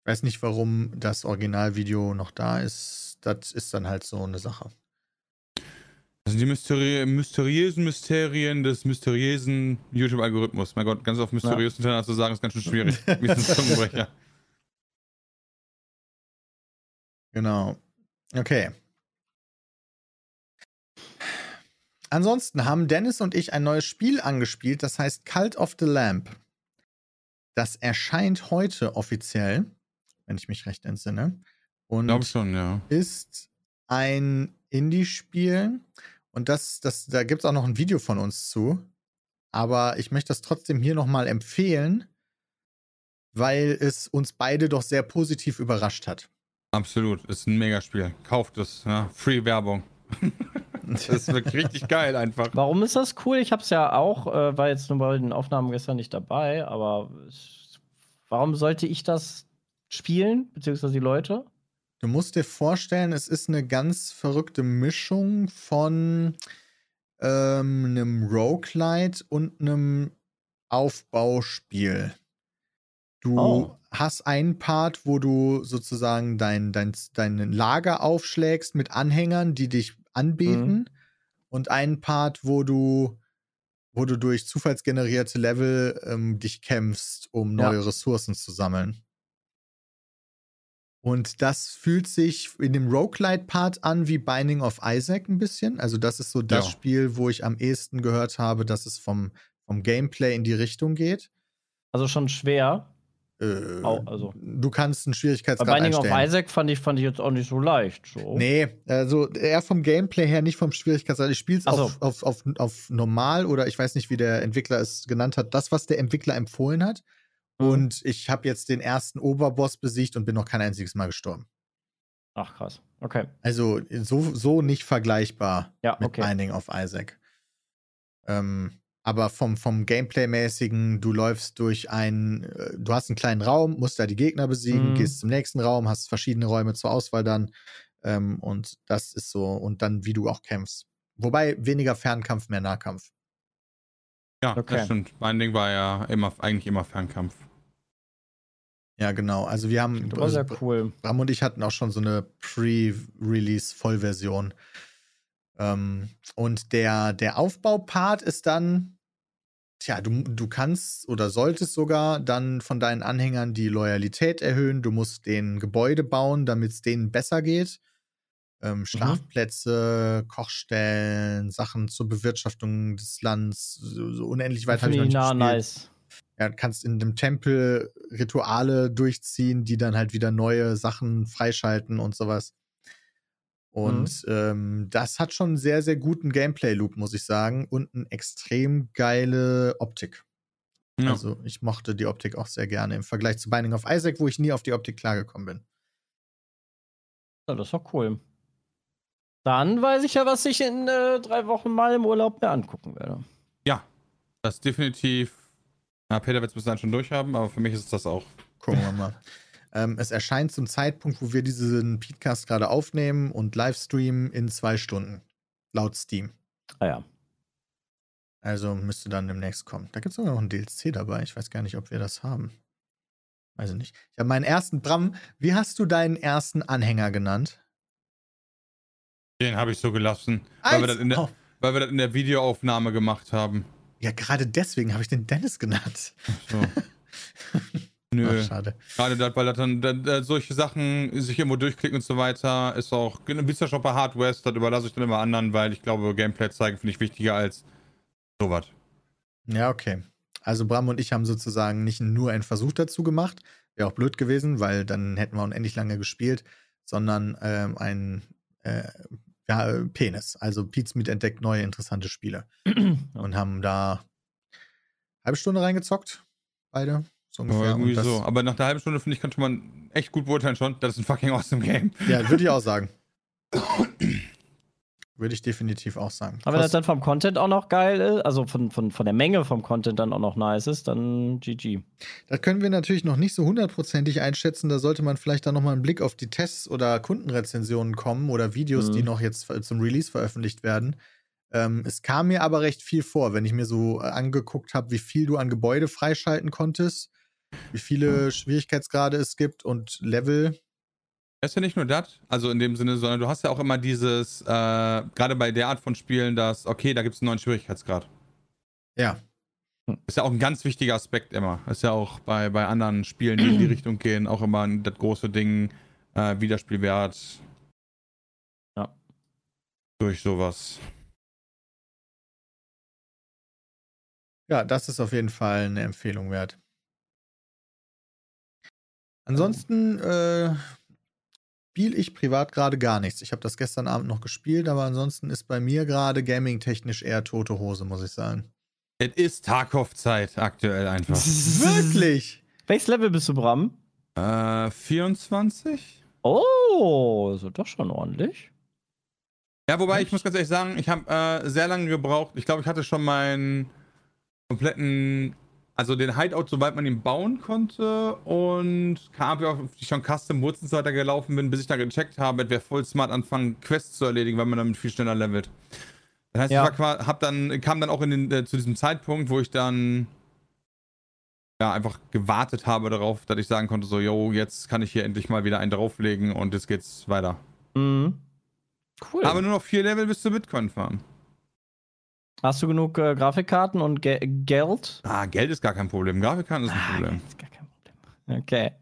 Ich weiß nicht, warum das Originalvideo noch da ist. Das ist dann halt so eine Sache. Das sind die Mysteri mysteriösen Mysterien des mysteriösen YouTube-Algorithmus. Mein Gott, ganz auf mysteriös hintereinander zu sagen, ist ganz schön schwierig. Wie ist ein Zungenbrecher. Genau. Okay. Ansonsten haben Dennis und ich ein neues Spiel angespielt, das heißt Cult of the Lamp. Das erscheint heute offiziell, wenn ich mich recht entsinne. Und Glaube schon, ja. ist ein Indie-Spiel. Und das, das, da gibt es auch noch ein Video von uns zu. Aber ich möchte das trotzdem hier nochmal empfehlen, weil es uns beide doch sehr positiv überrascht hat. Absolut. Ist ein Megaspiel. Kauft es. Ja. Free Werbung. Das ist wirklich richtig geil einfach. Warum ist das cool? Ich hab's ja auch, äh, war jetzt nur bei den Aufnahmen gestern nicht dabei, aber warum sollte ich das spielen, beziehungsweise die Leute? Du musst dir vorstellen, es ist eine ganz verrückte Mischung von ähm, einem Roguelite und einem Aufbauspiel. Du Oh. hast einen Part, wo du sozusagen dein, dein, dein Lager aufschlägst mit Anhängern, die dich anbeten. Und einen Part, wo du, wo du durch zufallsgenerierte Level ähm, dich kämpfst, um Ja. neue Ressourcen zu sammeln. Und das fühlt sich in dem Roguelite-Part an wie Binding of Isaac ein bisschen. Also, das ist so das Ja. Spiel, wo ich am ehesten gehört habe, dass es vom, vom Gameplay in die Richtung geht. Also schon schwer. Äh, Au- also. Du kannst einen Bei Schwierigkeitsgrad Binding of einstellen. Isaac fand ich, fand ich jetzt auch nicht so leicht. So. Nee, also eher vom Gameplay her, nicht vom Schwierigkeitsgrad. Ich spiele es so. auf, auf, auf, auf normal oder ich weiß nicht, wie der Entwickler es genannt hat. Das, was der Entwickler empfohlen hat. Mhm. Und ich habe jetzt den ersten Oberboss besiegt und bin noch kein einziges Mal gestorben. Ach krass. Okay. Also so, so nicht vergleichbar Ja, mit okay. Binding of Isaac. Ähm, Aber vom, vom Gameplay-mäßigen, du läufst durch ein, äh, du hast einen kleinen Raum, musst da die Gegner besiegen, Mhm. gehst zum nächsten Raum, hast verschiedene Räume zur Auswahl dann. Ähm, und das ist so, und dann, wie du auch kämpfst. Wobei weniger Fernkampf, mehr Nahkampf. Ja, Okay. das stimmt. Mein Ding war ja immer, eigentlich immer Fernkampf. Ja, genau. Also wir haben, Das war sehr cool. Bram und ich hatten auch schon so eine Pre-Release-Vollversion. Ähm, und der, der Aufbaupart ist dann, tja, du, du kannst oder solltest sogar dann von deinen Anhängern die Loyalität erhöhen. Du musst den Gebäude bauen, damit es denen besser geht. Mhm. Ähm, Schlafplätze, Kochstellen, Sachen zur Bewirtschaftung des Landes, so, so unendlich weit habe ich noch ich nicht na, nice. Ja, du kannst in dem Tempel Rituale durchziehen, die dann halt wieder neue Sachen freischalten und sowas. Und ähm, das hat schon einen sehr, sehr guten Gameplay-Loop, muss ich sagen. Und eine extrem geile Optik. Ja. Also ich mochte die Optik auch sehr gerne im Vergleich zu Binding of Isaac, wo ich nie auf die Optik klargekommen bin. Ja, das war cool. Dann weiß ich ja, was ich in äh, drei Wochen mal im Urlaub mir angucken werde. ja, das ist definitiv. Na, Peter wird es bis dahin schon durchhaben, aber für mich ist es das auch. Gucken wir mal. Ähm, es erscheint zum Zeitpunkt, wo wir diesen Podcast gerade aufnehmen und Livestreamen in zwei Stunden. Laut Steam. Ah ja. Also müsste dann demnächst kommen. Da gibt es sogar noch ein DLC dabei. Ich weiß gar nicht, ob wir das haben. Weiß ich nicht. Ich habe meinen ersten Bram. Wie hast du deinen ersten Anhänger genannt? Den habe ich so gelassen, weil wir, das in der, Oh, weil wir das in der Videoaufnahme gemacht haben. ja, gerade deswegen habe ich den Dennis genannt. So. Nö. Ach, schade. Gerade das, weil das dann, dann äh, solche Sachen sich irgendwo durchklicken und so weiter, ist auch, bist ja schon bei Hard West, das überlasse ich dann immer anderen, weil ich glaube, Gameplay zeigen finde ich wichtiger als sowas. Ja, okay. Also Bram und ich haben sozusagen nicht nur einen Versuch dazu gemacht, wäre auch blöd gewesen, weil dann hätten wir unendlich lange gespielt, sondern ähm, ein äh, ja, Penis. Also Pete Smith entdeckt neue interessante Spiele und haben da halbe Stunde reingezockt, beide. So ungefähr. Ja, irgendwie so. Aber nach der halben Stunde, finde ich, könnte man echt gut beurteilen schon, das ist ein fucking awesome Game. Ja, würde ich auch sagen. würde ich definitiv auch sagen. Aber wenn das dann vom Content auch noch geil ist, also von, von, von der Menge vom Content dann auch noch nice ist, dann GG. Das können wir natürlich noch nicht so hundertprozentig einschätzen. Da sollte man vielleicht dann nochmal einen Blick auf die Tests oder Kundenrezensionen kommen oder Videos, Mhm. die noch jetzt zum Release veröffentlicht werden. Ähm, es kam mir aber recht viel vor, wenn ich mir so äh, angeguckt habe, wie viel du an Gebäude freischalten konntest, wie viele Schwierigkeitsgrade es gibt und Level. Es ist ja nicht nur das, also in dem Sinne, sondern du hast ja auch immer dieses, äh, gerade bei der Art von Spielen, dass, okay, da gibt es einen neuen Schwierigkeitsgrad. Ja, Ist ja auch ein ganz wichtiger Aspekt immer. Ist ja auch bei, bei anderen Spielen, die in die Richtung gehen, auch immer das große Ding, äh, Wiederspielwert. Ja. Durch sowas. ja, das ist auf jeden Fall eine Empfehlung wert. Ansonsten äh, spiele ich privat gerade gar nichts. Ich habe das gestern Abend noch gespielt, aber ansonsten ist bei mir gerade gaming-technisch eher tote Hose, muss ich sagen. Es ist Tarkov-Zeit aktuell einfach. Wirklich? Welches Level bist du, Bram? äh, 24? Oh, ist doch schon ordentlich. Ja, wobei ich Echt? muss ganz ehrlich sagen, ich habe äh, sehr lange gebraucht. Ich glaube, ich hatte schon meinen kompletten, also den Hideout, sobald man ihn bauen konnte und kam ja auch, ich schon Custom so weiter gelaufen bin, bis ich da gecheckt habe, es wäre voll smart anfangen, Quests zu erledigen, weil man damit viel schneller levelt. Das heißt, Ja. ich war, hab dann, kam dann auch in den, äh, zu diesem Zeitpunkt, wo ich dann ja, einfach gewartet habe darauf, dass ich sagen konnte, so, yo, jetzt kann ich hier endlich mal wieder einen drauflegen und jetzt geht's weiter. Mhm. Cool. Aber nur noch vier Level bis zur Bitcoin fahren. Hast du genug äh, Grafikkarten und Ge Geld? Ah, Geld ist gar kein Problem. Grafikkarten ist ein Ah, Problem. Geld ist gar kein Problem. Okay.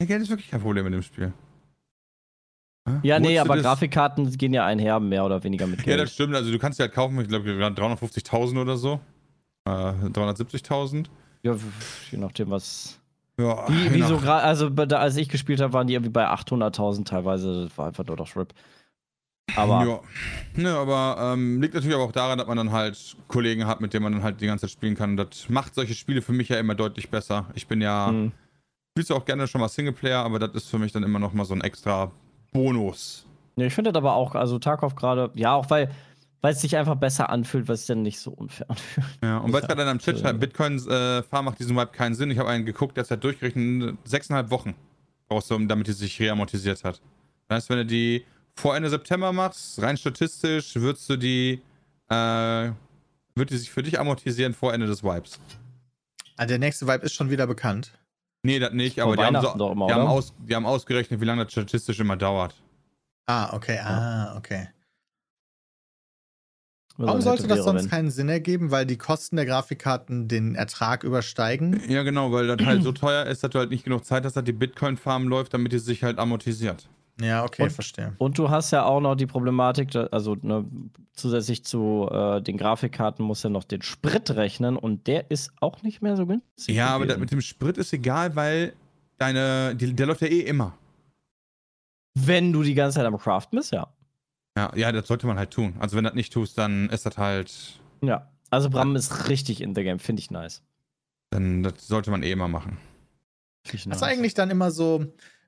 Ja, Geld ist wirklich kein Problem in dem Spiel. Ja, nee, Holst du aber das- Grafikkarten gehen ja einher, mehr oder weniger mit Ja, Geld. das stimmt. Also du kannst sie halt kaufen, ich glaube, 350.000 oder so. Äh, 370.000. Ja, je nachdem, was. Ja, Wie, wie genau. so also als ich gespielt habe, waren die irgendwie bei 800.000 teilweise. Das war einfach nur doch RIP. Aber Ja. Ne, aber ähm, liegt natürlich aber auch daran, dass man dann halt Kollegen hat, mit denen man dann halt die ganze Zeit spielen kann. Das macht solche Spiele für mich ja immer deutlich besser. Ich bin ja, hm, spielst ja auch gerne schon mal Singleplayer, aber das ist für mich dann immer noch mal so ein extra Bonus. Ja, ich finde das aber auch, also Tarkov gerade, ja, auch weil weil es sich einfach besser anfühlt, weil es sich dann nicht so unfair anfühlt. Ja, und weil es gerade in einem Chat schreibt, Bitcoins äh, macht diesen Vibe keinen Sinn. Ich habe einen geguckt, der hat halt durchgerechnet, sechseinhalb Wochen brauchst du, damit die sich reamortisiert hat. Das heißt, wenn du die vor Ende September machst, rein statistisch, würdest du die, äh, wird die sich für dich amortisieren vor Ende des Vibes. Ah, der nächste Vibe ist schon wieder bekannt. Nee, das nicht, aber die haben, so, Weihnachten doch immer, die, haben oder? aus, die haben ausgerechnet, wie lange das statistisch immer dauert. Ah, okay, ah, okay. Wenn Warum sollte das sonst keinen Sinn ergeben? Weil die Kosten der Grafikkarten den Ertrag übersteigen? Ja, genau, weil das halt so teuer ist, dass du halt nicht genug Zeit hast, dass die Bitcoin-Farm läuft, damit die sich halt amortisiert. Ja, okay, Und- verstehe. Und du hast ja auch noch die Problematik, also ne, zusätzlich zu äh, den Grafikkarten musst du ja noch den Sprit rechnen und der ist auch nicht mehr so günstig. Ja, aber gewesen. mit dem Sprit ist egal, weil deine, die, der läuft ja eh immer. Wenn du die ganze Zeit am Craften bist, ja. Ja, ja, das sollte man halt tun. Also wenn du das nicht tust, dann ist das halt, Ja. Also Bram ist richtig in der Game, finde ich nice. dann das sollte man eh immer machen. Ich Hast nice. du eigentlich dann immer so,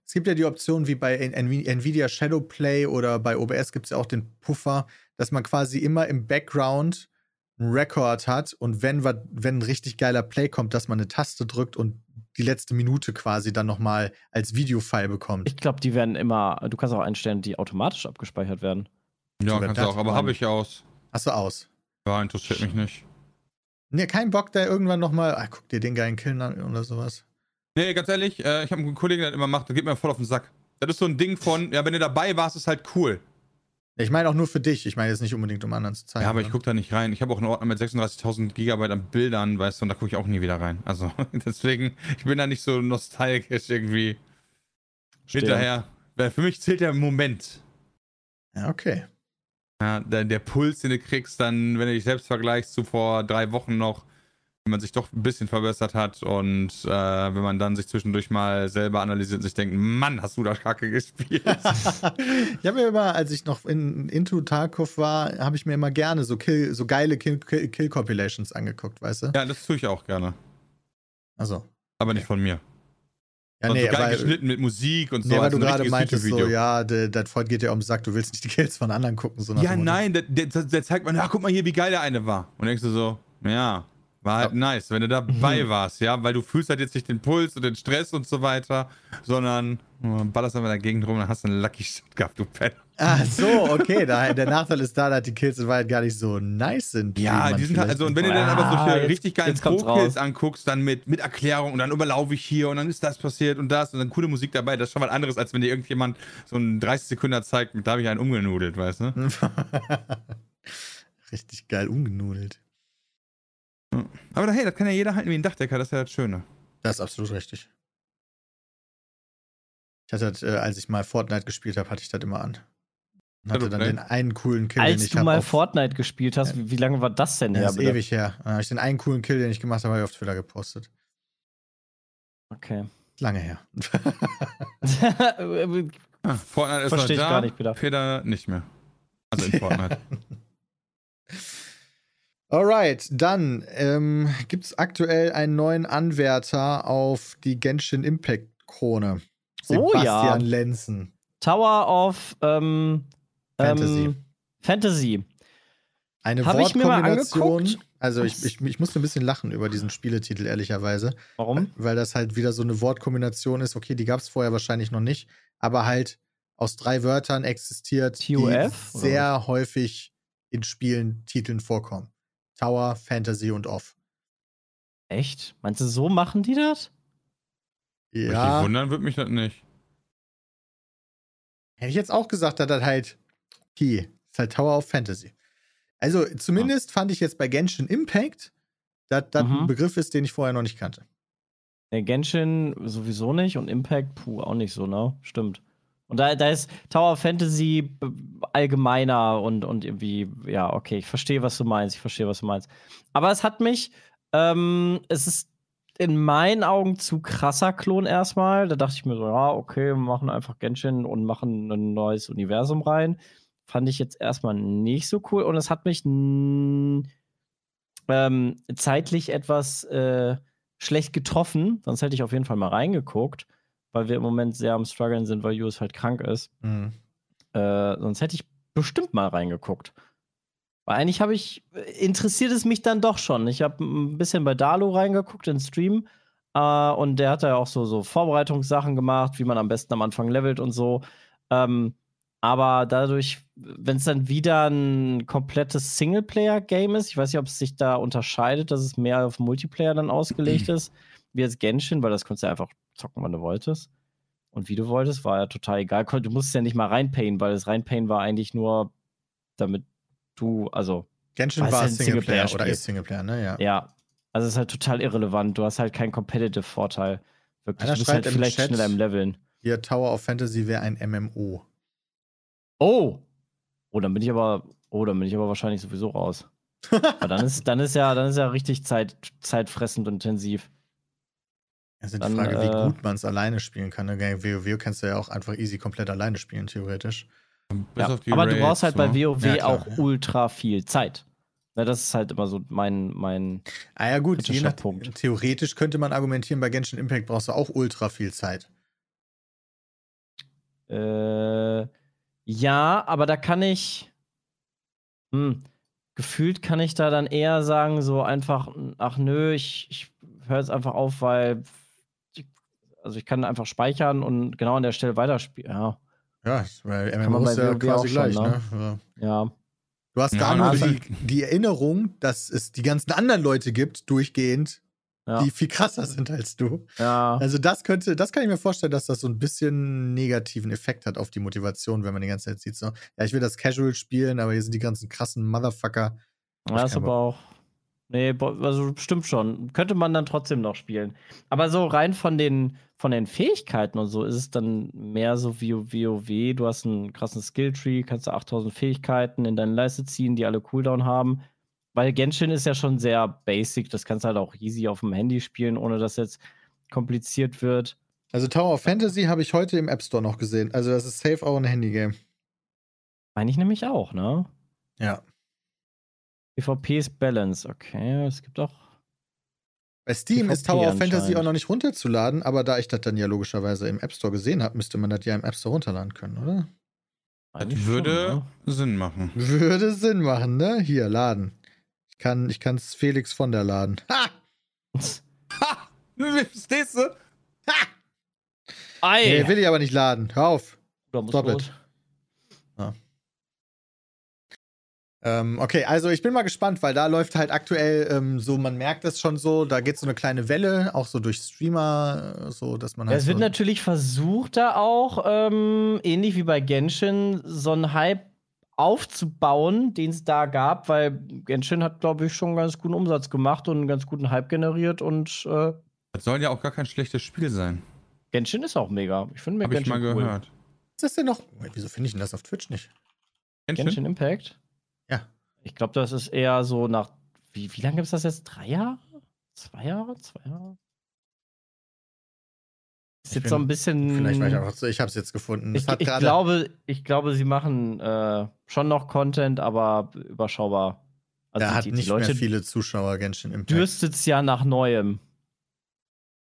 es gibt ja die Option wie bei Nvi- Nvidia Shadowplay oder bei OBS gibt es ja auch den Puffer, dass man quasi immer im Background einen Record hat und wenn, wenn ein richtig geiler Play kommt, dass man eine Taste drückt und die letzte Minute quasi dann nochmal als Videofile bekommt. Ich glaube, die werden immer, du kannst auch einstellen, die automatisch abgespeichert werden. Ja, kannst du das auch, aber habe ich aus. Hast du aus? Ja, interessiert mich nicht. Ne, kein Bock, da irgendwann nochmal, ah, guck dir den geilen Kill an oder sowas. Nee, ganz ehrlich, äh, ich habe einen Kollegen, der das immer macht, der geht mir voll auf den Sack. Das ist so ein Ding von, ja, wenn du dabei warst, ist halt cool. Ich meine auch nur für dich, ich meine jetzt nicht unbedingt, um anderen zu zeigen. Ja, aber ich ne? gucke da nicht rein. Ich habe auch einen Ordner mit 36.000 Gigabyte an Bildern, weißt du, und da gucke ich auch nie wieder rein. Also, deswegen, ich bin da nicht so nostalgisch irgendwie Verstehe. hinterher. Weil Für mich zählt der Moment. Ja, okay. Ja, der, der Puls, den du kriegst, dann, wenn du dich selbst vergleichst zu vor drei Wochen noch, wenn man sich doch ein bisschen verbessert hat und äh, wenn man dann sich zwischendurch mal selber analysiert und sich denkt, Mann, hast du da Kacke gespielt. ich habe mir immer, als ich noch in Into Tarkov war, habe ich mir immer gerne so, Kill, so geile Kill- Kill- Kill-Compilations angeguckt, weißt du? ja, das tue ich auch gerne. Also. Aber nicht von mir. Ja, und nee, so geil weil, geschnitten mit Musik und so. nee, weil du gerade meintest, so, ja, de- das Freund geht dir um Sack, du willst nicht die Kills von anderen gucken. So nach Ja, nein, der, der, der zeigt man, ja, guck mal hier, wie geil der eine war. Und denkst du so, ja, war halt nice, wenn du dabei Mhm. warst, ja, weil du fühlst halt jetzt nicht den Puls und den Stress und so weiter, sondern äh, ballerst einfach dagegen rum und dann hast du einen Lucky Shot gehabt, du Penner. Ah, so, okay. Da, der Nachteil ist da, dass die Kills in Wahrheit gar nicht so nice sind. Ja, die sind halt, also, und wenn du dann aber Ah, solche jetzt- richtig geilen Pro-Kills anguckst, dann mit, mit Erklärung und dann überlaufe ich hier und dann ist das passiert und das und dann coole Musik dabei, das ist schon was anderes, als wenn dir irgendjemand so einen 30 Sekunden zeigt, da habe ich einen umgenudelt, weißt du? Richtig geil umgenudelt. Aber hey, das kann ja jeder halten wie ein Dachdecker, das ist ja das Schöne. Das ist absolut richtig. Ich hatte das, äh, als ich mal Fortnite gespielt habe, hatte ich das immer an. Und hatte dann Shadowplay? den einen coolen Kill, den Als ich du hab mal Fortnite gespielt hast, wie, wie lange war das denn Ja, her? das ist bitte? ewig her. Dann habe ich den einen coolen Kill, den ich gemacht habe, habe ich auf Twitter gepostet. Okay. Lange her. Ah, Fortnite ist Versteh ich da, gar nicht, Peter. Peter nicht mehr. Also in Ja. Fortnite. Alright, dann ähm, gibt es aktuell einen neuen Anwärter auf die Genshin Impact Krone. Oh ja. Sebastian Lenzen. Tower of ähm, Fantasy. Ähm, Fantasy. Eine Hab ich mir mal Wortkombination. angeguckt. Also ich, ich, ich musste ein bisschen lachen über diesen Spieletitel, ehrlicherweise. Warum? Weil das halt wieder so eine Wortkombination ist. Okay, die gab es vorher wahrscheinlich noch nicht, aber halt aus drei Wörtern existiert, die TUF, oder sehr häufig in Spielen, Titeln vorkommen. Tower, Fantasy und Off. Echt? Meinst du, so machen die das? Mich Ja, nicht wundern wird mich das nicht. hätte ich jetzt auch gesagt, dass das halt okay, ist halt Tower of Fantasy. Also zumindest fand ich jetzt bei Genshin Impact, dass das Mhm. ein Begriff ist, den ich vorher noch nicht kannte. Nee, Genshin sowieso nicht und Impact, puh, auch nicht so, ne? Stimmt. Und da, da ist Tower of Fantasy allgemeiner und, und irgendwie, ja, okay, ich verstehe, was du meinst, ich verstehe, was du meinst. Aber es hat mich, ähm, es ist in meinen Augen zu krasser Klon erstmal. Da dachte ich mir so, ja, okay, wir machen einfach Genshin und machen ein neues Universum rein. Fand ich jetzt erstmal nicht so cool und es hat mich ähm, zeitlich etwas äh, schlecht getroffen. Sonst hätte ich auf jeden Fall mal reingeguckt, weil wir im Moment sehr am struggeln sind, weil Julius halt krank ist. Mhm. Äh, sonst hätte ich bestimmt mal reingeguckt. Weil eigentlich habe ich, interessiert es mich dann doch schon. Ich habe ein bisschen bei Dalo reingeguckt in Stream äh, und der hat ja auch so, so Vorbereitungssachen gemacht, wie man am besten am Anfang levelt und so. Ähm, aber dadurch, wenn es dann wieder ein komplettes Singleplayer-Game ist, ich weiß nicht, ob es sich da unterscheidet, dass es mehr auf Multiplayer dann ausgelegt ist, wie jetzt Genshin, weil das konntest du einfach zocken, wann du wolltest. Und wie du wolltest, war ja total egal. Du musst ja nicht mal reinpayen, weil das Reinpayen war eigentlich nur, damit du, also. Genshin war Singleplayer, Singleplayer oder ist Singleplayer, ne? Ja. Ja. Also es ist halt total irrelevant. Du hast halt keinen Competitive-Vorteil. Wirklich, Einer du bist halt vielleicht Chat, schneller im Leveln. Hier, Tower of Fantasy wäre ein MMO. Oh! Oh, dann bin ich aber, oh, dann bin ich aber wahrscheinlich sowieso raus. aber dann ist, dann ist ja, dann ist ja richtig Zeit, zeitfressend und intensiv. Es ist die Frage, äh, wie gut man es alleine spielen kann. Ne? WoW kannst du ja auch einfach easy komplett alleine spielen, theoretisch. Ja, aber Raids, du brauchst halt so. bei WoW ja, klar, auch ja. ultra viel Zeit. Ja, das ist halt immer so mein, mein Ah ja gut, je nach, Punkt. theoretisch könnte man argumentieren, bei Genshin Impact brauchst du auch ultra viel Zeit. Äh, ja, aber da kann ich. Hm, gefühlt kann ich da dann eher sagen, so einfach, ach nö, ich, ich höre jetzt einfach auf, weil. Also ich kann einfach speichern und genau an der Stelle weiterspielen. Ja. Ja, weil MMO ist ja quasi gleich, schon, ne? ne? Ja. ja. Du hast ja, gar nur die, die, Erinnerung, dass es die ganzen anderen Leute gibt, durchgehend, ja. die viel krasser sind als du. Ja. Also das könnte, das kann ich mir vorstellen, dass das so ein bisschen negativen Effekt hat auf die Motivation, wenn man die ganze Zeit sieht, so, ja, ich will das Casual spielen, aber hier sind die ganzen krassen Motherfucker. Ja, ist aber auch. Nee, also stimmt schon. Könnte man dann trotzdem noch spielen. Aber so rein von den, von den Fähigkeiten und so ist es dann mehr so wie WoW. Du hast einen krassen Skilltree, kannst du 8000 Fähigkeiten in deine Leiste ziehen, die alle Cooldown haben. Weil Genshin ist ja schon sehr basic, das kannst du halt auch easy auf dem Handy spielen, ohne dass jetzt kompliziert wird. Also Tower of Fantasy habe ich heute im App Store noch gesehen. Also das ist safe auch ein Handy-Game. Meine ich nämlich auch, ne? Ja. PvP ist Balance, okay. Es gibt auch. Bei Steam PvP ist Tower of Fantasy auch noch nicht runterzuladen, aber da ich das dann ja logischerweise im App Store gesehen habe, müsste man das ja im App Store runterladen können, oder? Das würde schon, ne? Sinn machen. Würde Sinn machen, ne? Hier, laden kann ich kann's Felix von der laden. Ha! Ha! Verstehst du? Ha! Ei. Nee, will ich aber nicht laden. Hör auf. Stop it. Ja. Ähm, okay, also ich bin mal gespannt, weil da läuft halt aktuell ähm, so, man merkt es schon so, da geht so eine kleine Welle, auch so durch Streamer, so dass man halt. Ja, es so wird natürlich versucht, da auch, ähm, ähnlich wie bei Genshin, so ein Hype aufzubauen, den es da gab, weil Genshin hat, glaube ich, schon einen ganz guten Umsatz gemacht und einen ganz guten Hype generiert und äh, Das soll ja auch gar kein schlechtes Spiel sein. Genshin ist auch mega. Ich finde mir Hab Genshin ich mal cool. gehört. Ist das denn noch? Wieso finde ich denn das auf Twitch nicht? Genshin, Genshin Impact? Ja. Ich glaube, das ist eher so nach. Wie, wie lange gibt es das jetzt? Drei Jahre? Zwei Jahre? Zwei Jahre? Ist jetzt bin, so ein bisschen. Vielleicht war ich einfach so, ich habe es jetzt gefunden. Ich, ich glaube, ich glaube, sie machen äh, schon noch Content, aber überschaubar. Also er hat die, die nicht Leute mehr viele Zuschauer, Genshin Impact. Dürstet es ja nach Neuem.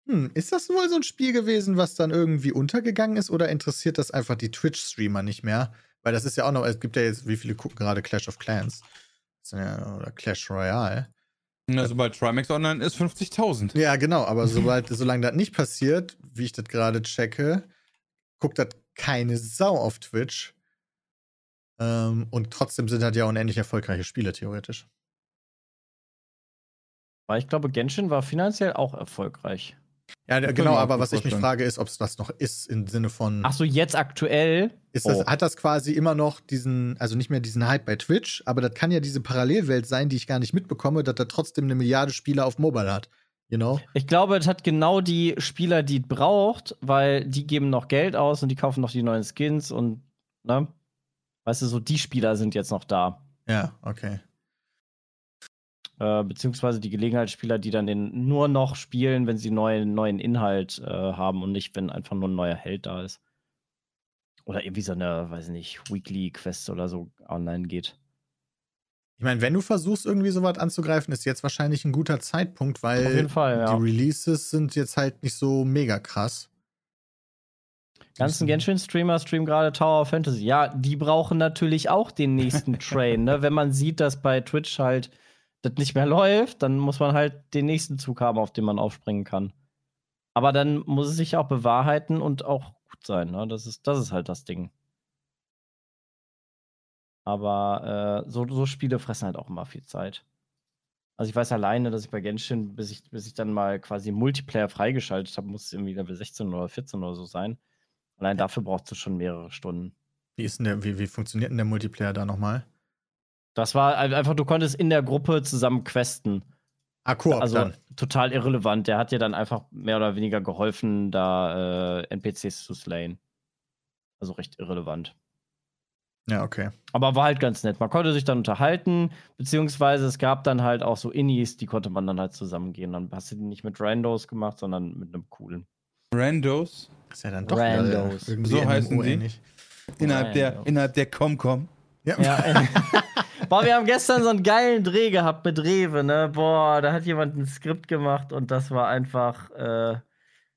Hm, ist das wohl so ein Spiel gewesen, was dann irgendwie untergegangen ist oder interessiert das einfach die Twitch-Streamer nicht mehr? Weil das ist ja auch noch, es gibt ja jetzt, wie viele gucken gerade Clash of Clans? Ja, oder Clash Royale. Na, sobald Trimax online ist, 50.000. Ja, genau, aber sobald, solange das nicht passiert, wie ich das gerade checke, guckt das keine Sau auf Twitch. Ähm, und trotzdem sind das ja unendlich erfolgreiche Spiele, theoretisch. Weil ich glaube, Genshin war finanziell auch erfolgreich. Ja, genau, aber was ich mich frage, ist, ob es das noch ist im Sinne von. Ach so, jetzt aktuell? Ist das, oh. Hat das quasi immer noch diesen, also nicht mehr diesen Hype bei Twitch, aber das kann ja diese Parallelwelt sein, die ich gar nicht mitbekomme, dass er trotzdem eine Milliarde Spieler auf Mobile hat. You know? Ich glaube, es hat genau die Spieler, die es braucht, weil die geben noch Geld aus und die kaufen noch die neuen Skins und, ne? Weißt du, so die Spieler sind jetzt noch da. Ja, okay. Äh, beziehungsweise die Gelegenheitsspieler, die dann den nur noch spielen, wenn sie neuen, neuen Inhalt äh, haben und nicht, wenn einfach nur ein neuer Held da ist. Oder irgendwie so eine, weiß nicht, Weekly-Quest oder so online geht. Ich meine, wenn du versuchst, irgendwie sowas anzugreifen, ist jetzt wahrscheinlich ein guter Zeitpunkt, weil Fall, ja. die Releases sind jetzt halt nicht so mega krass. ganzen Genshin-Streamer streamen gerade Tower of Fantasy. Ja, die brauchen natürlich auch den nächsten Train. Ne? Wenn man sieht, dass bei Twitch halt das nicht mehr läuft, dann muss man halt den nächsten Zug haben, auf den man aufspringen kann. Aber dann muss es sich auch bewahrheiten und auch gut sein. Ne? Das, ist, das ist halt das Ding. Aber äh, so, so Spiele fressen halt auch immer viel Zeit. Also ich weiß alleine, dass ich bei Genshin, bis ich, bis ich dann mal quasi Multiplayer freigeschaltet habe, muss es irgendwie Level 16 oder 14 oder so sein. Allein dafür brauchst du schon mehrere Stunden. Wie, ist denn der, wie, wie funktioniert denn der Multiplayer da nochmal? Das war einfach, du konntest in der Gruppe zusammen questen. Ah, Koop also dann. total irrelevant. Der hat dir dann einfach mehr oder weniger geholfen, da äh, NPCs zu slayen. Also recht irrelevant. Ja, okay. Aber war halt ganz nett. Man konnte sich dann unterhalten, beziehungsweise es gab dann halt auch so Innis, die konnte man dann halt zusammengehen. Dann hast du die nicht mit Randos gemacht, sondern mit einem coolen. Randos? Das ist ja dann doch Randos. wieder irgendwie So heißen ähnlich. Innerhalb der, Randos. innerhalb der Comcom. Ja. Ja. Boah, wir haben gestern so einen geilen Dreh gehabt mit Rewe, ne? Boah, da hat jemand ein Skript gemacht und das war einfach, äh,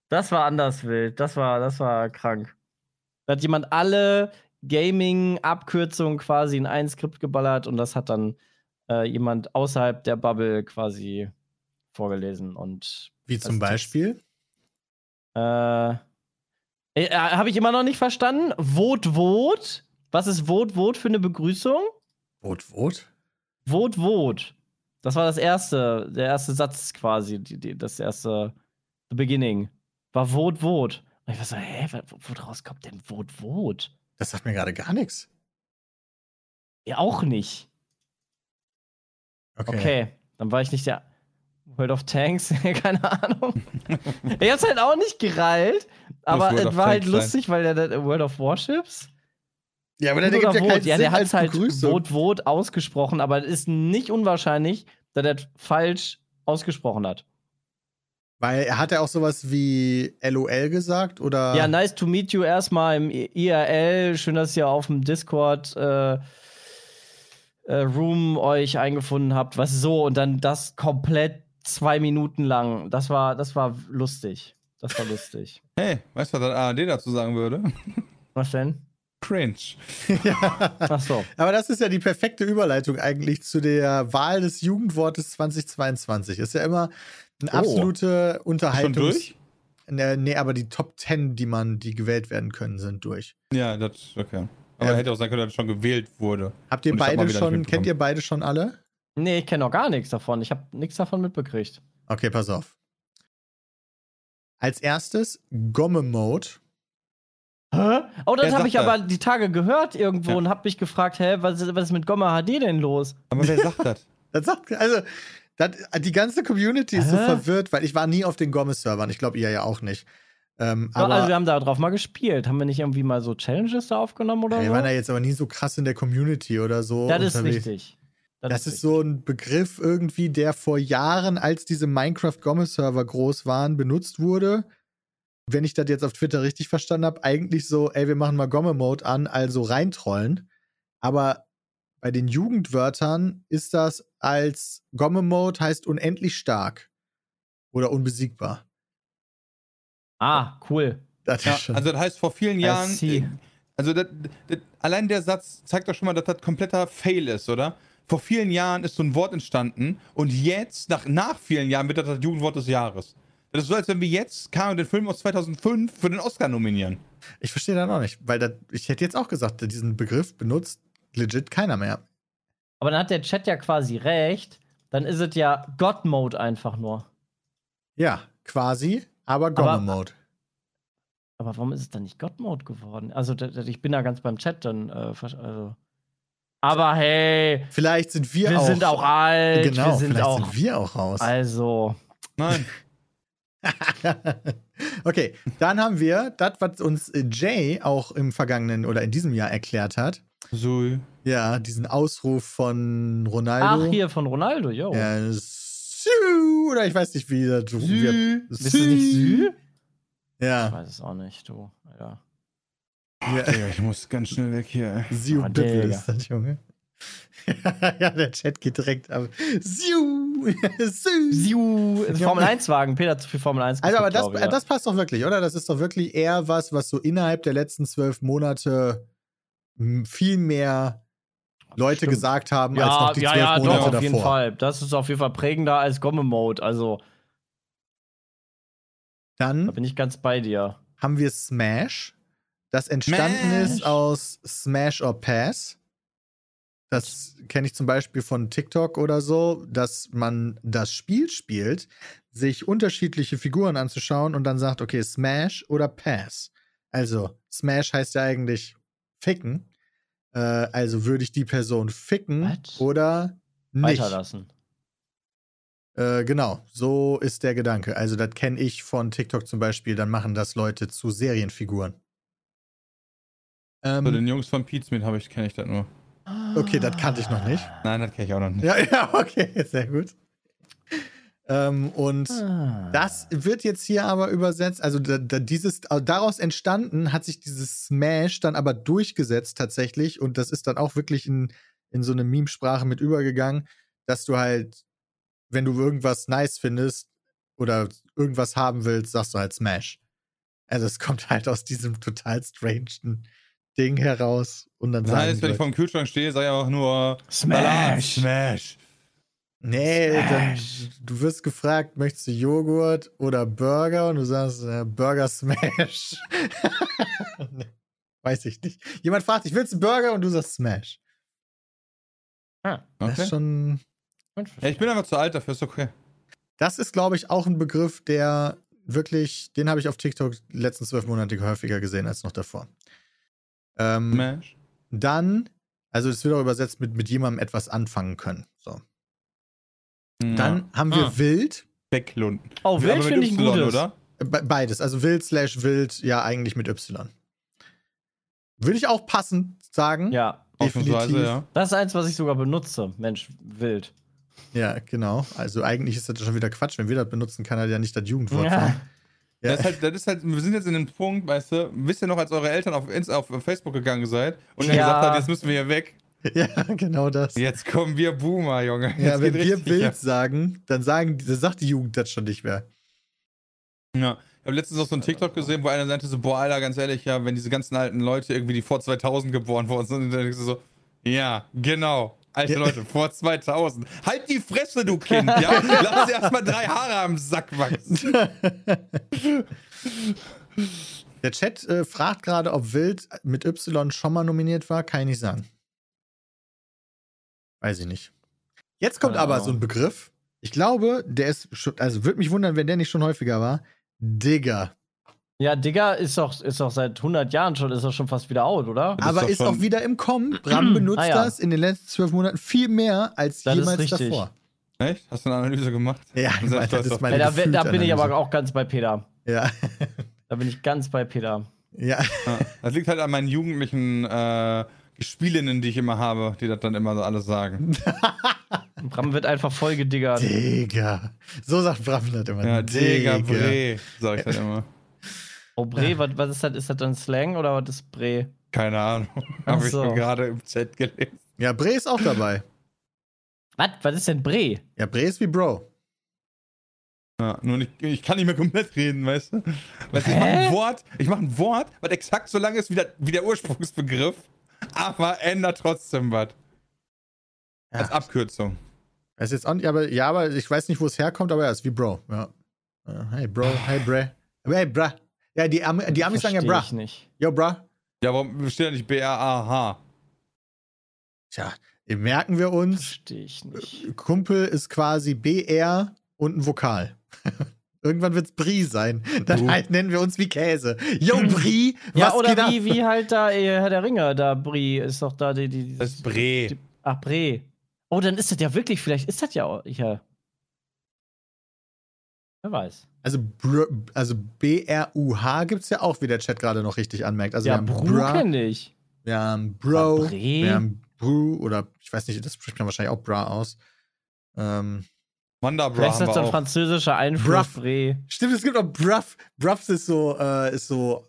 das war anders wild. Das war, das war krank. Da hat jemand alle Gaming-Abkürzungen quasi in ein Skript geballert und das hat dann äh, jemand außerhalb der Bubble quasi vorgelesen und Wie zum Das- Beispiel? äh, äh, habe ich immer noch nicht verstanden. Vote, vote. Was ist Vote, vote für eine Begrüßung? Vot, Vot? Vote, vote. Das war das erste, der erste Satz quasi, die, die, das erste, the beginning. War Vote, vote. Und ich war so, hä, wo, wo draus kommt denn Vote, vote? Das sagt mir gerade gar nichts. Ja, auch nicht. Okay. Okay, dann war ich nicht der World of Tanks, keine Ahnung. ich hab's halt auch nicht gereilt, aber es war halt sein. lustig, weil der, der World of Warships. Ja, aber der gibt ja keinen ja, der hat als halt Begrüßung. Vote, Vote ausgesprochen, aber es ist nicht unwahrscheinlich, dass er falsch ausgesprochen hat. Weil er hat ja auch sowas wie LOL gesagt oder. Ja, nice to meet you erstmal im IRL. Schön, dass ihr auf dem Discord äh, äh, Room euch eingefunden habt. Was so und dann das komplett zwei Minuten lang. Das war, das war lustig. Das war lustig. Hey, weißt du, was das ARD dazu sagen würde? Was denn? Cringe. Ach so. Aber das ist ja die perfekte Überleitung eigentlich zu der Wahl des Jugendwortes 2022. Ist ja immer eine Oh. absolute Schon Unterhaltung. durch? Nee, nee, aber die Top 10, die man, die gewählt werden können, sind durch. Ja, das, okay. Aber Ja. hätte auch sein können, dass das schon gewählt wurde. Habt ihr beide schon, kennt ihr beide schon alle? Nee, ich kenne noch gar nichts davon. Ich habe nichts davon mitbekriegt. Okay, pass auf. Als erstes Gomme-Mode. Hä? Oh, das habe ich aber das? die Tage gehört irgendwo Ja. und habe mich gefragt, hä, was ist, was ist mit Gomma HD denn los? Aber wer sagt das? Das sagt, also, das, die ganze Community ist so Hä? verwirrt, weil ich war nie auf den Gomme-Servern. Ich glaube, ihr ja auch nicht. Ähm, aber also wir haben da drauf mal gespielt. Haben wir nicht irgendwie mal so Challenges da aufgenommen oder wir so? waren da jetzt aber nie so krass in der Community oder so. das ist unterwegs. richtig. Das ist so ein Begriff irgendwie, der vor Jahren, als diese Minecraft-Gomme-Server groß waren, benutzt wurde. Wenn ich das jetzt auf Twitter richtig verstanden habe, eigentlich so, ey, wir machen mal Gomme-Mode an, also reintrollen. Aber bei den Jugendwörtern ist das als Gomme-Mode heißt unendlich stark oder unbesiegbar. Ah, cool. Das Ja, also das heißt, vor vielen Jahren. äh, Also das, das, allein der Satz zeigt doch schon mal, dass das kompletter Fail ist, oder? Vor vielen Jahren ist so ein Wort entstanden und jetzt, nach, nach vielen Jahren, wird das das Jugendwort des Jahres. Das ist so, als wenn wir jetzt Kano den Film aus 2005 für den Oscar nominieren. ich verstehe das auch nicht, weil das, ich hätte jetzt auch gesagt, diesen Begriff benutzt legit keiner mehr. Aber dann hat der Chat ja quasi recht. Dann ist es ja God-Mode einfach nur. Ja, quasi, aber Gomme-Mode. Aber warum ist es dann nicht God-Mode geworden? Also, da- da- ich bin da ganz beim Chat dann. Äh, also. Aber hey, Vielleicht sind wir, wir auch. sind auch alt. Genau, wir sind vielleicht auch. sind wir auch raus. Also. Nein. okay, dann haben wir das, was uns Jay auch im vergangenen oder in diesem Jahr erklärt hat. so. Ja, diesen Ausruf von Ronaldo. Ach, hier von Ronaldo, yo. Ja, Sü, oder ich weiß nicht, wie das wird. Bist du nicht Sü? Ich Ja, weiß es auch nicht, du. Ja. Digga, ich muss ganz schnell weg hier. Siu Oh, Digga. ist das, Junge. ja, der Chat geht direkt ab. Siu! Siu, Formel 1-Wagen. Peter hat zu viel Formel 1 Also, aber geguckt, das, glaub ich, ja. das passt doch wirklich, oder? Das ist doch wirklich eher was, was so innerhalb der letzten zwölf Monate m, viel mehr Leute Stimmt. gesagt haben, als ja, noch die ja, zwölf ja, Monate doch, auf davor. jeden Fall. Das ist auf jeden Fall prägender als Gomme-Mode. Also, da Dann bin ich ganz bei dir. haben wir Smash, das entstanden Smash. ist aus Smash or Pass. Das kenne ich zum Beispiel von TikTok oder so, dass man das Spiel spielt, sich unterschiedliche Figuren anzuschauen und dann sagt, okay, Smash oder Pass. Also, Smash heißt ja eigentlich ficken. Äh, also würde ich die Person ficken What? oder nicht. Weiterlassen. Äh, genau, so ist der Gedanke. Also, das kenne ich von TikTok zum Beispiel. Dann machen das Leute zu Serienfiguren. Ähm, So, den Jungs von Pizmeet habe ich, kenne ich das nur. Okay, das kannte ich noch nicht. Nein, das kenne ich auch noch nicht. ja, ja, okay, sehr gut. Ähm, und Ah. das wird jetzt hier aber übersetzt. Also, da, da dieses, daraus entstanden hat sich dieses Smash dann aber durchgesetzt tatsächlich. Und das ist dann auch wirklich in, in so eine Meme-Sprache mit übergegangen, dass du halt, wenn du irgendwas nice findest oder irgendwas haben willst, sagst du halt Smash. Also, es kommt halt aus diesem total strangen Ding heraus. Und dann Das sagen heißt, wenn ich vor dem Kühlschrank stehe, sage ich einfach nur Smash. Smash. Nee, dann, du wirst gefragt, möchtest du Joghurt oder Burger? Und du sagst, äh, Burger Smash. weiß ich nicht. Jemand fragt dich, willst du einen Burger? Und du sagst Smash. Ah, Das Okay. ist schon. Ja, ich bin einfach zu alt dafür, ist okay. Das ist, glaube ich, auch ein Begriff, der wirklich, den habe ich auf TikTok die letzten zwölf Monate häufiger gesehen als noch davor. Ähm, Smash. dann, also es wird auch übersetzt mit, mit jemandem etwas anfangen können. So. Dann haben wir Ah. wild. Becklunden. Oh, Aber Wild finde ich ein gutes. oder? Be- Beides. Also wild slash wild, ja, eigentlich mit Y. Würde ich auch passend sagen. Ja, definitiv. ja. das ist eins, was ich sogar benutze. Mensch, wild. Ja, genau. Also eigentlich ist das schon wieder Quatsch. Wenn wir das benutzen, kann er ja nicht das Jugendwort Ja. sein. Ja. Das, ist halt, das ist halt, wir sind jetzt in dem Punkt, weißt du, wisst ihr noch, als eure Eltern auf, auf Facebook gegangen seid und ihr Ja. gesagt habt, jetzt müssen wir hier weg. ja, genau das. Jetzt kommen wir Boomer, Junge. Ja, Jetzt wenn geht wir wild ab. sagen, dann sagen, dann sagt die Jugend das schon nicht mehr. Ja. Ich habe letztens auch so einen TikTok gesehen, wo einer sagte so, boah, Alter, ganz ehrlich, ja, wenn diese ganzen alten Leute irgendwie, die vor 2000 geboren worden sind, dann denkst du so, ja, genau. Alte. Leute, vor 2000. Halt die Fresse, du Kind, ja? Lass dir erstmal drei Haare am Sack wachsen. Der Chat äh, fragt gerade, ob Wild mit Y schon mal nominiert war. Kann ich nicht sagen. Weiß ich nicht. Jetzt kommt Keine aber so ein Begriff. Ich glaube, der ist schon, also würde mich wundern, wenn der nicht schon häufiger war. Digger. Ja, Digga ist doch, ist doch seit 100 Jahren schon, ist doch schon fast wieder out, oder? Das ist aber doch ist auch wieder im Kommen. Bram benutzt Ah, ja. das in den letzten zwölf Monaten viel mehr als Das jemals richtig. davor. Echt? Hast du eine Analyse gemacht? Ja, ich sehr meine, das ist meine Ja, da, da bin ich aber auch ganz bei Peter. Ja. Da bin ich ganz bei Peter. ja. Ja, das liegt halt an meinen jugendlichen äh, Gespielinnen, die ich immer habe, die das dann immer so alles sagen. Bram wird einfach voll gediggert. Digga. So sagt Bram das immer. Ja, Digga, Bre, sag ich dann immer. Oh, Bre, was, was ist das? Ist das dann Slang oder was ist Bre? Keine Ahnung. Habe ich nur gerade im Chat gelesen. Ja, Bre ist auch dabei. Was? Was ist denn Bre? Ja, Bre ist wie Bro. Ja, nur nicht, ich kann nicht mehr komplett reden, weißt du? Weißt du, ich mache ein Wort, ich mache ein Wort, was exakt so lang ist wie der, wie der Ursprungsbegriff, aber ändert trotzdem was. Als Ja. Abkürzung. Das ist jetzt auch nicht, aber ja, aber ich weiß nicht, wo es herkommt, aber ja, ist wie Bro. Ja. Ja, Hey Bro, hey Bre. Hey Bra. Ja, die, Am die Amis sagen ja Bra. ich nicht. Yo, Bra. Ja, warum steht da nicht B-R-A-H? Tja, merken wir uns. Verstehe ich nicht. Kumpel ist quasi BR und ein Vokal. Irgendwann wird's Brie sein. Dann halt nennen wir uns wie Käse. Yo, Brie, was Ja, oder geht wie, wie halt da äh, Herr der Ringe, da Brie ist doch da die. die Das ist Bre. die- Ach, Bre. Oh, dann ist das ja wirklich, vielleicht ist das ja auch. Ja. Wer weiß. Also, Br also B-R-U-H gibt's ja auch, wie der Chat gerade noch richtig anmerkt. Also, ja, wir haben Bru Bra, kenne ich. wir haben Bro, wir haben Bru oder ich weiß nicht, das spricht man wahrscheinlich auch Bra aus. Ähm, Mandabra Vielleicht ist das auch. französischer Einfluss, Bruff. Bre. Stimmt, es gibt auch Bruff. Bruff ist so, äh, ist so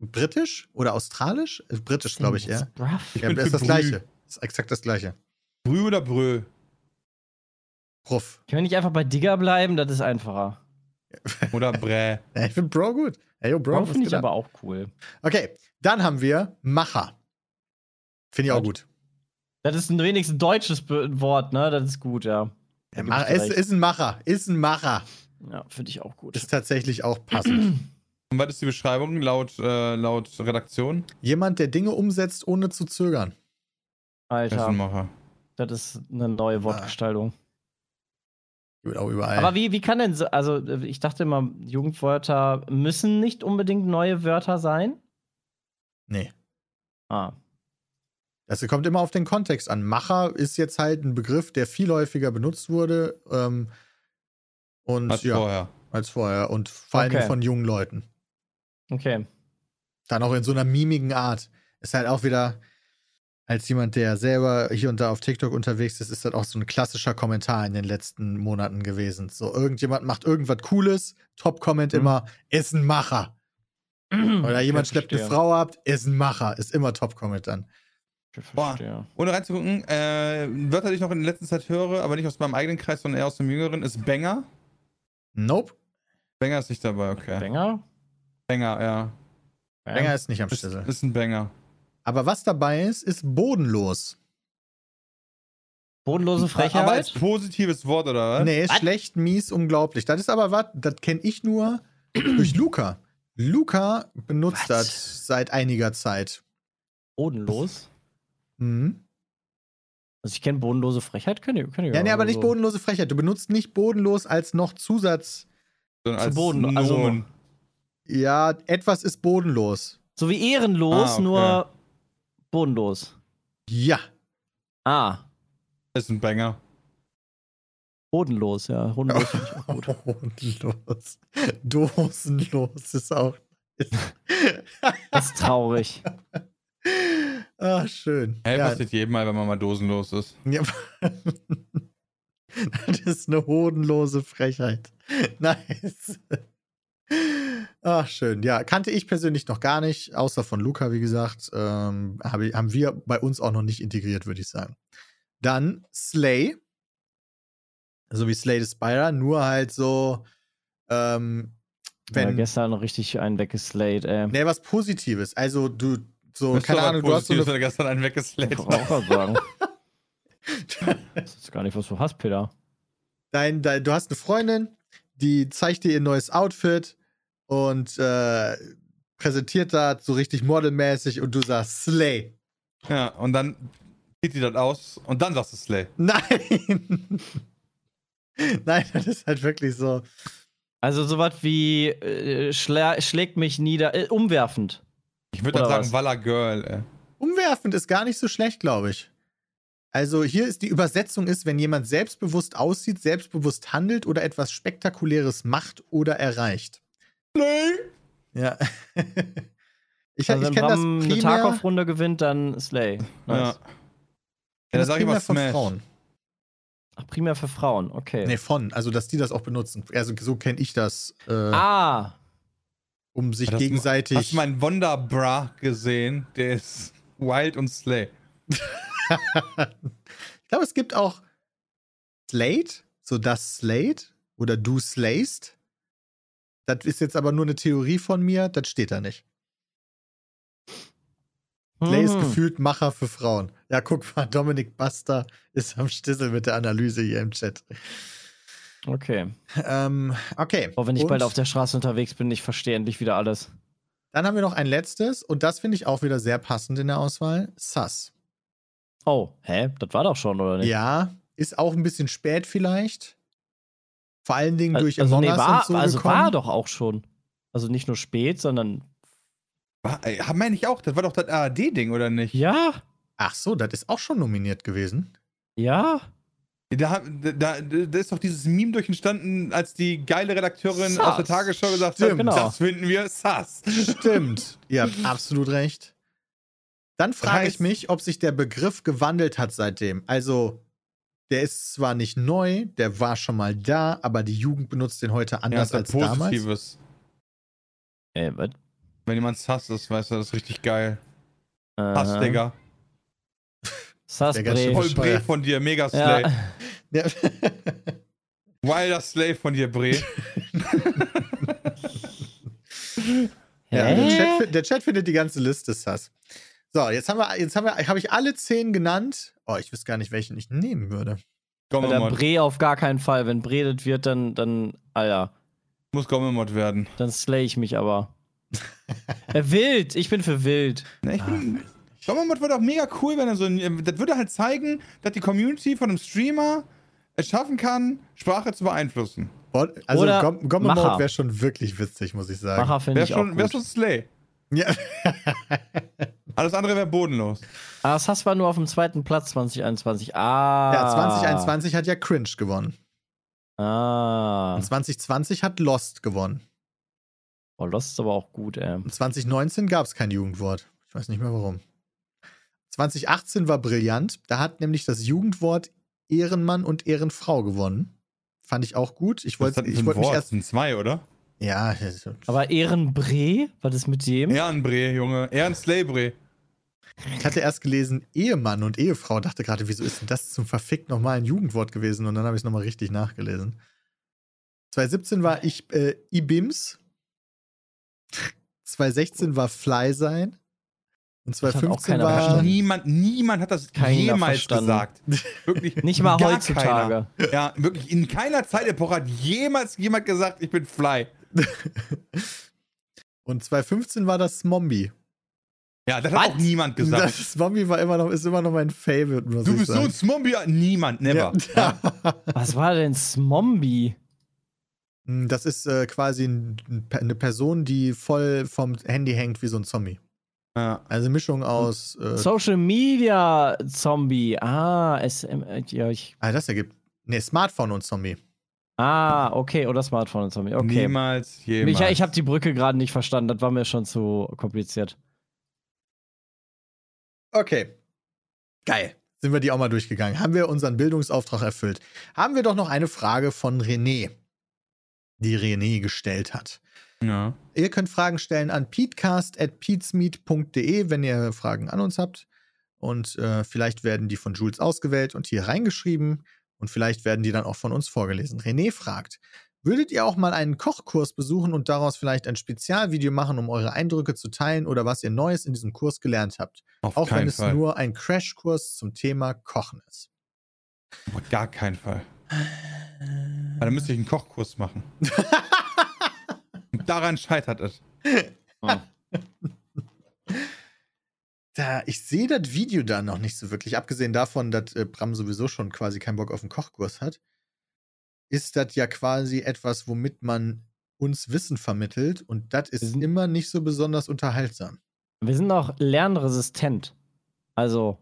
britisch oder australisch? Äh, Britisch, glaube ich, ja. Bruff. Ich Ja, ist für das Brü. Gleiche. Ist exakt das Gleiche. Brü oder Brö? Prof. Können wir nicht einfach bei Digger bleiben? Das ist einfacher. Oder Brä. Ich finde Bro gut. Ey, yo, Bro, Bro finde ich ab? aber auch cool. Okay, dann haben wir Macher. Finde ich auch gut. Das ist ein wenigstens deutsches Wort, ne? Das ist gut, ja. Ja, Macher, ist, ist ein Macher. Ist ein Macher. Ja, finde ich auch gut. Ist tatsächlich auch passend. Und was ist die Beschreibung laut, äh, laut Redaktion? Jemand, der Dinge umsetzt, ohne zu zögern. Alter, Klassenmacher. das ist eine neue Wortgestaltung. Gibt auch überall. Aber wie, wie kann denn so, also ich dachte immer, Jugendwörter müssen nicht unbedingt neue Wörter sein. Nee. Ah, Das kommt immer auf den Kontext an. Macher ist jetzt halt ein Begriff, der viel häufiger benutzt wurde. Ähm, und Als ja, vorher. als vorher. Und vor allen Okay. Von jungen Leuten. okay. Dann auch in so einer mimigen Art. Ist halt auch wieder, als jemand, der selber hier und da auf TikTok unterwegs ist, ist das auch so ein klassischer Kommentar in den letzten Monaten gewesen. So, irgendjemand macht irgendwas Cooles, Top-Comment Mhm. immer, ist ein Macher. Oder jemand schleppt eine. Frau ab, ist ein Macher. Ist immer Top-Comment dann. Ich Boah. Ohne reinzugucken, äh, Wörter, die ich noch in der letzten Zeit höre, aber nicht aus meinem eigenen Kreis, sondern eher aus dem jüngeren, ist Banger. Nope. Banger ist nicht dabei, okay. Banger? Banger, ja. Länger ist nicht am Ist, Schlüssel. ist ein Banger. Aber was dabei ist, ist bodenlos. Bodenlose Aber als Frechheit? positives Wort, oder was? Nee, Was? schlecht, mies, unglaublich. Das ist aber was, das kenne ich nur durch Luca. Luca benutzt Was? das seit einiger Zeit. Bodenlos? Mhm. Also ich kenne bodenlose Frechheit, kenn ich, kenn ich Ja, nee, aber nicht so. bodenlose Frechheit. Du benutzt nicht bodenlos als noch Zusatz. Sondern Zu als Boden, also-. Ja, etwas ist bodenlos. So wie ehrenlos, Ah, okay. nur bodenlos. Ja. Ah, ist ein Banger. bodenlos, ja. Bodenlos finde ich auch gut. Bodenlos. Dosenlos ist auch. Das ist traurig. Ach, schön. Hä, ja, passiert jedem Mal, wenn man mal dosenlos ist. Ja. Das ist eine hodenlose Frechheit. Nice. Ach, schön. Ja, kannte ich persönlich noch gar nicht, außer von Luca, wie gesagt. Ähm, hab ich- haben wir bei uns auch noch nicht integriert, würde ich sagen. Dann Slay. So wie Slay the Spire, nur halt so, ähm, Wenn wenn. gestern noch richtig einen weggeslayed, ey. Nee, was Positives. Also, du, so, keine Ahnung, du hast so eine. er gestern einen Ich weggeslayt wollte auch gerade sagen. Das ist gar nicht, was du hast, Peter. dein, dein, du hast eine Freundin, die zeigt dir ihr neues Outfit und äh, präsentiert das so richtig modelmäßig und du sagst Slay. Ja, und dann zieht die das aus und dann sagst du Slay. Nein! Nein, das ist halt wirklich so. Also sowas wie äh, schla schlägt mich nieder, äh, umwerfend. Ich würde dann sagen was? Walla Girl, ey. Umwerfend ist gar nicht so schlecht, glaube ich. Also hier ist die Übersetzung ist, wenn jemand selbstbewusst aussieht, selbstbewusst handelt oder etwas Spektakuläres macht oder erreicht. Slay! Ja. ich Also ich wenn kenne das Bram eine primär, Tarkov-Runde gewinnt, dann Slay. Ja. Nice. kenn Ja, das dann sag ich primär mal von Smash. Frauen. Ach, primär für Frauen, okay. Nee, von. Also, dass die das auch benutzen. Also, so kenne ich das, äh, Ah, um sich Hast du- gegenseitig. Hast du meinen Wonderbra gesehen? Der ist wild und Slay. ich glaube, es gibt auch Slate, so das Slate oder du slayst. Das ist jetzt aber nur eine Theorie von mir, das steht da nicht. Slay ist Mhm. gefühlt Macher für Frauen. Ja, guck mal, Dominik Buster ist am Stissel mit der Analyse hier im Chat. Okay. Ähm, okay. Boah, wenn ich Und bald auf der Straße unterwegs bin, ich verstehe endlich wieder alles. Dann haben wir noch ein letztes und das finde ich auch wieder sehr passend in der Auswahl. Sus. Oh, hä? Das war doch schon, oder nicht? Ja, ist auch ein bisschen spät vielleicht. Vor allen Dingen durch also, nee, war, und so also gekommen. war doch auch schon. Also nicht nur spät, sondern Meine ich auch, das war doch das ARD-Ding, oder nicht? ja, Ach so, das ist auch schon nominiert gewesen. ja. Da, da, da ist doch dieses Meme durch entstanden, als die geile Redakteurin Sus. aus der Tagesschau gesagt Stimmt. hat, Genau. das finden wir sass. Stimmt. Ihr habt absolut recht. Dann frage ich heißt- mich, ob sich der Begriff gewandelt hat seitdem. Also, der ist zwar nicht neu, der war schon mal da, aber die Jugend benutzt den heute Ja, anders das als ist was damals. Positives. Ey, was? Wenn jemand sass ist, weißt du, das ist richtig geil. Äh, Pass, Digga. Der ganz schön Sassbre. Voll. Bre von dir, mega Slay. Ja. Ja. Wilder Slave von dir, Bre. Ja, der? Chat, der Chat findet die ganze Liste, Sass. So, jetzt haben wir, jetzt haben wir, habe ich alle zehn genannt. Oh, ich wüsste gar nicht, welchen ich nehmen würde. Komm Der mal, Bre auf gar keinen Fall. Wenn Bredet wird, dann, dann, Alter, muss Gommemod werden. dann slay ich mich aber. äh, wild, ich bin für wild. Ne, ich bin. Gommemod wird auch mega cool, wenn er so ein. Das würde halt zeigen, dass die Community von einem Streamer es schaffen kann, Sprache zu beeinflussen. Also Oder Gom- Gomme Macher. Mode wäre schon wirklich witzig, muss ich sagen. Macher finde Wäre ich auch schon, wär gut. schon Slay. Ja. Alles andere wäre bodenlos. Aber das hast du nur auf dem zweiten Platz 2021. Ah. ja, 2021 hat ja Cringe gewonnen. Ah. Und 2020 hat Lost gewonnen. Oh, Lost ist aber auch gut, ey. Und 2019 gab es kein Jugendwort. Ich weiß nicht mehr warum. 2018 war brillant. Da hat nämlich das Jugendwort Ehrenmann und Ehrenfrau gewonnen. Fand ich auch gut. Ich wollte ich wollte mich erst. Das sind zwei, oder? Ja, Aber Ehrenbre, was ist mit dem? Ehrenbre, Junge. Ehrenslay-Bre. Ich hatte erst gelesen Ehemann und Ehefrau. Dachte gerade, wieso ist denn das zum verfickt nochmal ein Jugendwort gewesen? Und dann habe ich es nochmal richtig nachgelesen. 2017 war ich äh, Ibims. 2016 war Fly sein. Und hat auch 2015 keiner war. verstanden. Niemand, niemand hat das Keiner jemals verstanden. gesagt. Wirklich. Nicht mal gar heutzutage. Keiner. Ja, wirklich. In keiner Zeitepoche hat jemals jemand gesagt, ich bin Fly. Und 2015 war das Mombi. Ja, das Was? hat auch niemand gesagt. Das Mombi war immer noch, ist immer noch mein Favorite, muss du ich bist so ein Zombie. Niemand, never. Ja. Was war denn Smombi? Hm, Das ist äh, quasi ein, eine Person, die voll vom Handy hängt wie so ein Zombie. Ja. Also Mischung aus. Äh, Social Media Zombie. Ah, SM, äh, ja, ich. ah, das ergibt. Nee, Smartphone und Zombie. Ah, okay, oder Smartphone Zombie. Okay. Niemals, jemals. Ich, ich habe die Brücke gerade nicht verstanden, das war mir schon zu kompliziert. Okay. Geil. Sind wir die auch mal durchgegangen. Haben wir unseren Bildungsauftrag erfüllt? Haben wir doch noch eine Frage von René, die René gestellt hat. ja. Ihr könnt Fragen stellen an peatcast.peatsmeet.de, wenn ihr Fragen an uns habt. Und äh, vielleicht werden die von Jules ausgewählt und hier reingeschrieben. Und vielleicht werden die dann auch von uns vorgelesen. René fragt, würdet ihr auch mal einen Kochkurs besuchen und daraus vielleicht ein Spezialvideo machen, um eure Eindrücke zu teilen oder was ihr Neues in diesem Kurs gelernt habt? Auf Auch wenn es Fall. nur ein Crashkurs zum Thema Kochen ist. Auf gar keinen Fall. Weil dann müsste ich einen Kochkurs machen. Und daran scheitert es. Da, ich sehe das Video da noch nicht so wirklich. Abgesehen davon, dass äh, Bram sowieso schon quasi keinen Bock auf einen Kochkurs hat, ist das ja quasi etwas, womit man uns Wissen vermittelt. Und das ist immer nicht so besonders unterhaltsam. Wir sind auch lernresistent. Also,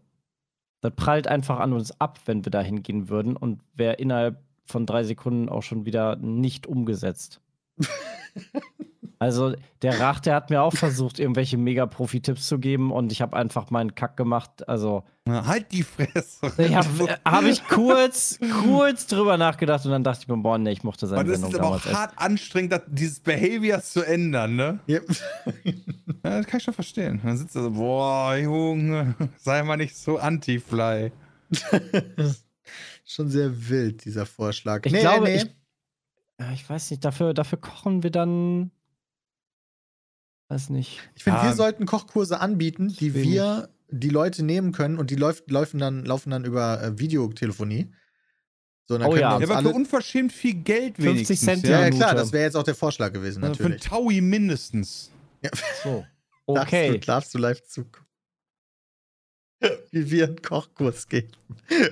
das prallt einfach an uns ab, wenn wir da hingehen würden und wäre innerhalb von drei Sekunden auch schon wieder nicht umgesetzt. also, der Rach, der hat mir auch versucht, irgendwelche Mega-Profi-Tipps zu geben und ich habe einfach meinen Kack gemacht. Also, Na, halt die Fresse. ich habe hab ich kurz, kurz drüber nachgedacht und dann dachte ich mir, boah, nee, ich mochte seine Aber das Sendung ist aber auch damals echt. hart anstrengend, das, dieses Behavior zu ändern, ne? Ja. Ja, das kann ich schon verstehen. Dann sitzt er so, boah, Junge, sei mal nicht so anti-fly. Schon sehr wild, dieser Vorschlag. Ich glaube, ich- Ja, ich weiß nicht, dafür, dafür kochen wir dann. Weiß nicht. Ich finde, Ja. wir sollten Kochkurse anbieten, die will wir die Leute nehmen können und die läuft, laufen, dann, laufen dann über äh, Videotelefonie. So, dann Oh ja. wir Ja, aber für unverschämt viel Geld 50 wenigstens. Cent Ja, ja. ja, klar, das wäre jetzt auch der Vorschlag gewesen, Also Für einen natürlich. Taui mindestens. So. Darfst du, Okay. darfst du live zugucken. Wie wir einen Kochkurs geben.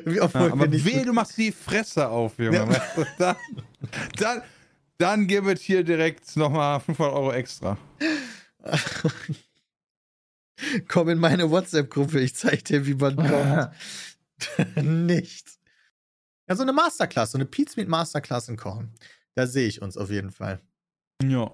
Ja, aber nicht wehe, du machst die Fresse auf, Junge. Ja. Dann, dann, dann gib es hier direkt nochmal 500 Euro extra. Komm in meine WhatsApp-Gruppe, ich zeig dir, wie man kocht. nicht. Ja, so eine Masterclass, so eine Pizza mit Masterclass in Kochen. Da sehe ich uns auf jeden Fall. Ja.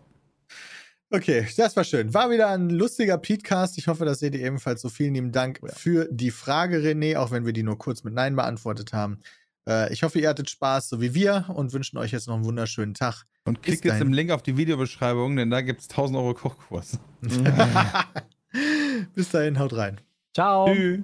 Okay, das war schön. War wieder ein lustiger Podcast. Ich hoffe, das seht ihr ebenfalls. So vielen lieben Dank Ja. für die Frage, René, auch wenn wir die nur kurz mit Nein beantwortet haben. Äh, ich hoffe, ihr hattet Spaß, so wie wir, und wünschen euch jetzt noch einen wunderschönen Tag. Und Bis klickt jetzt im Link auf die Videobeschreibung, denn da gibt es 1000 Euro Kochkurs. Bis dahin, haut rein. Ciao. Tschüss.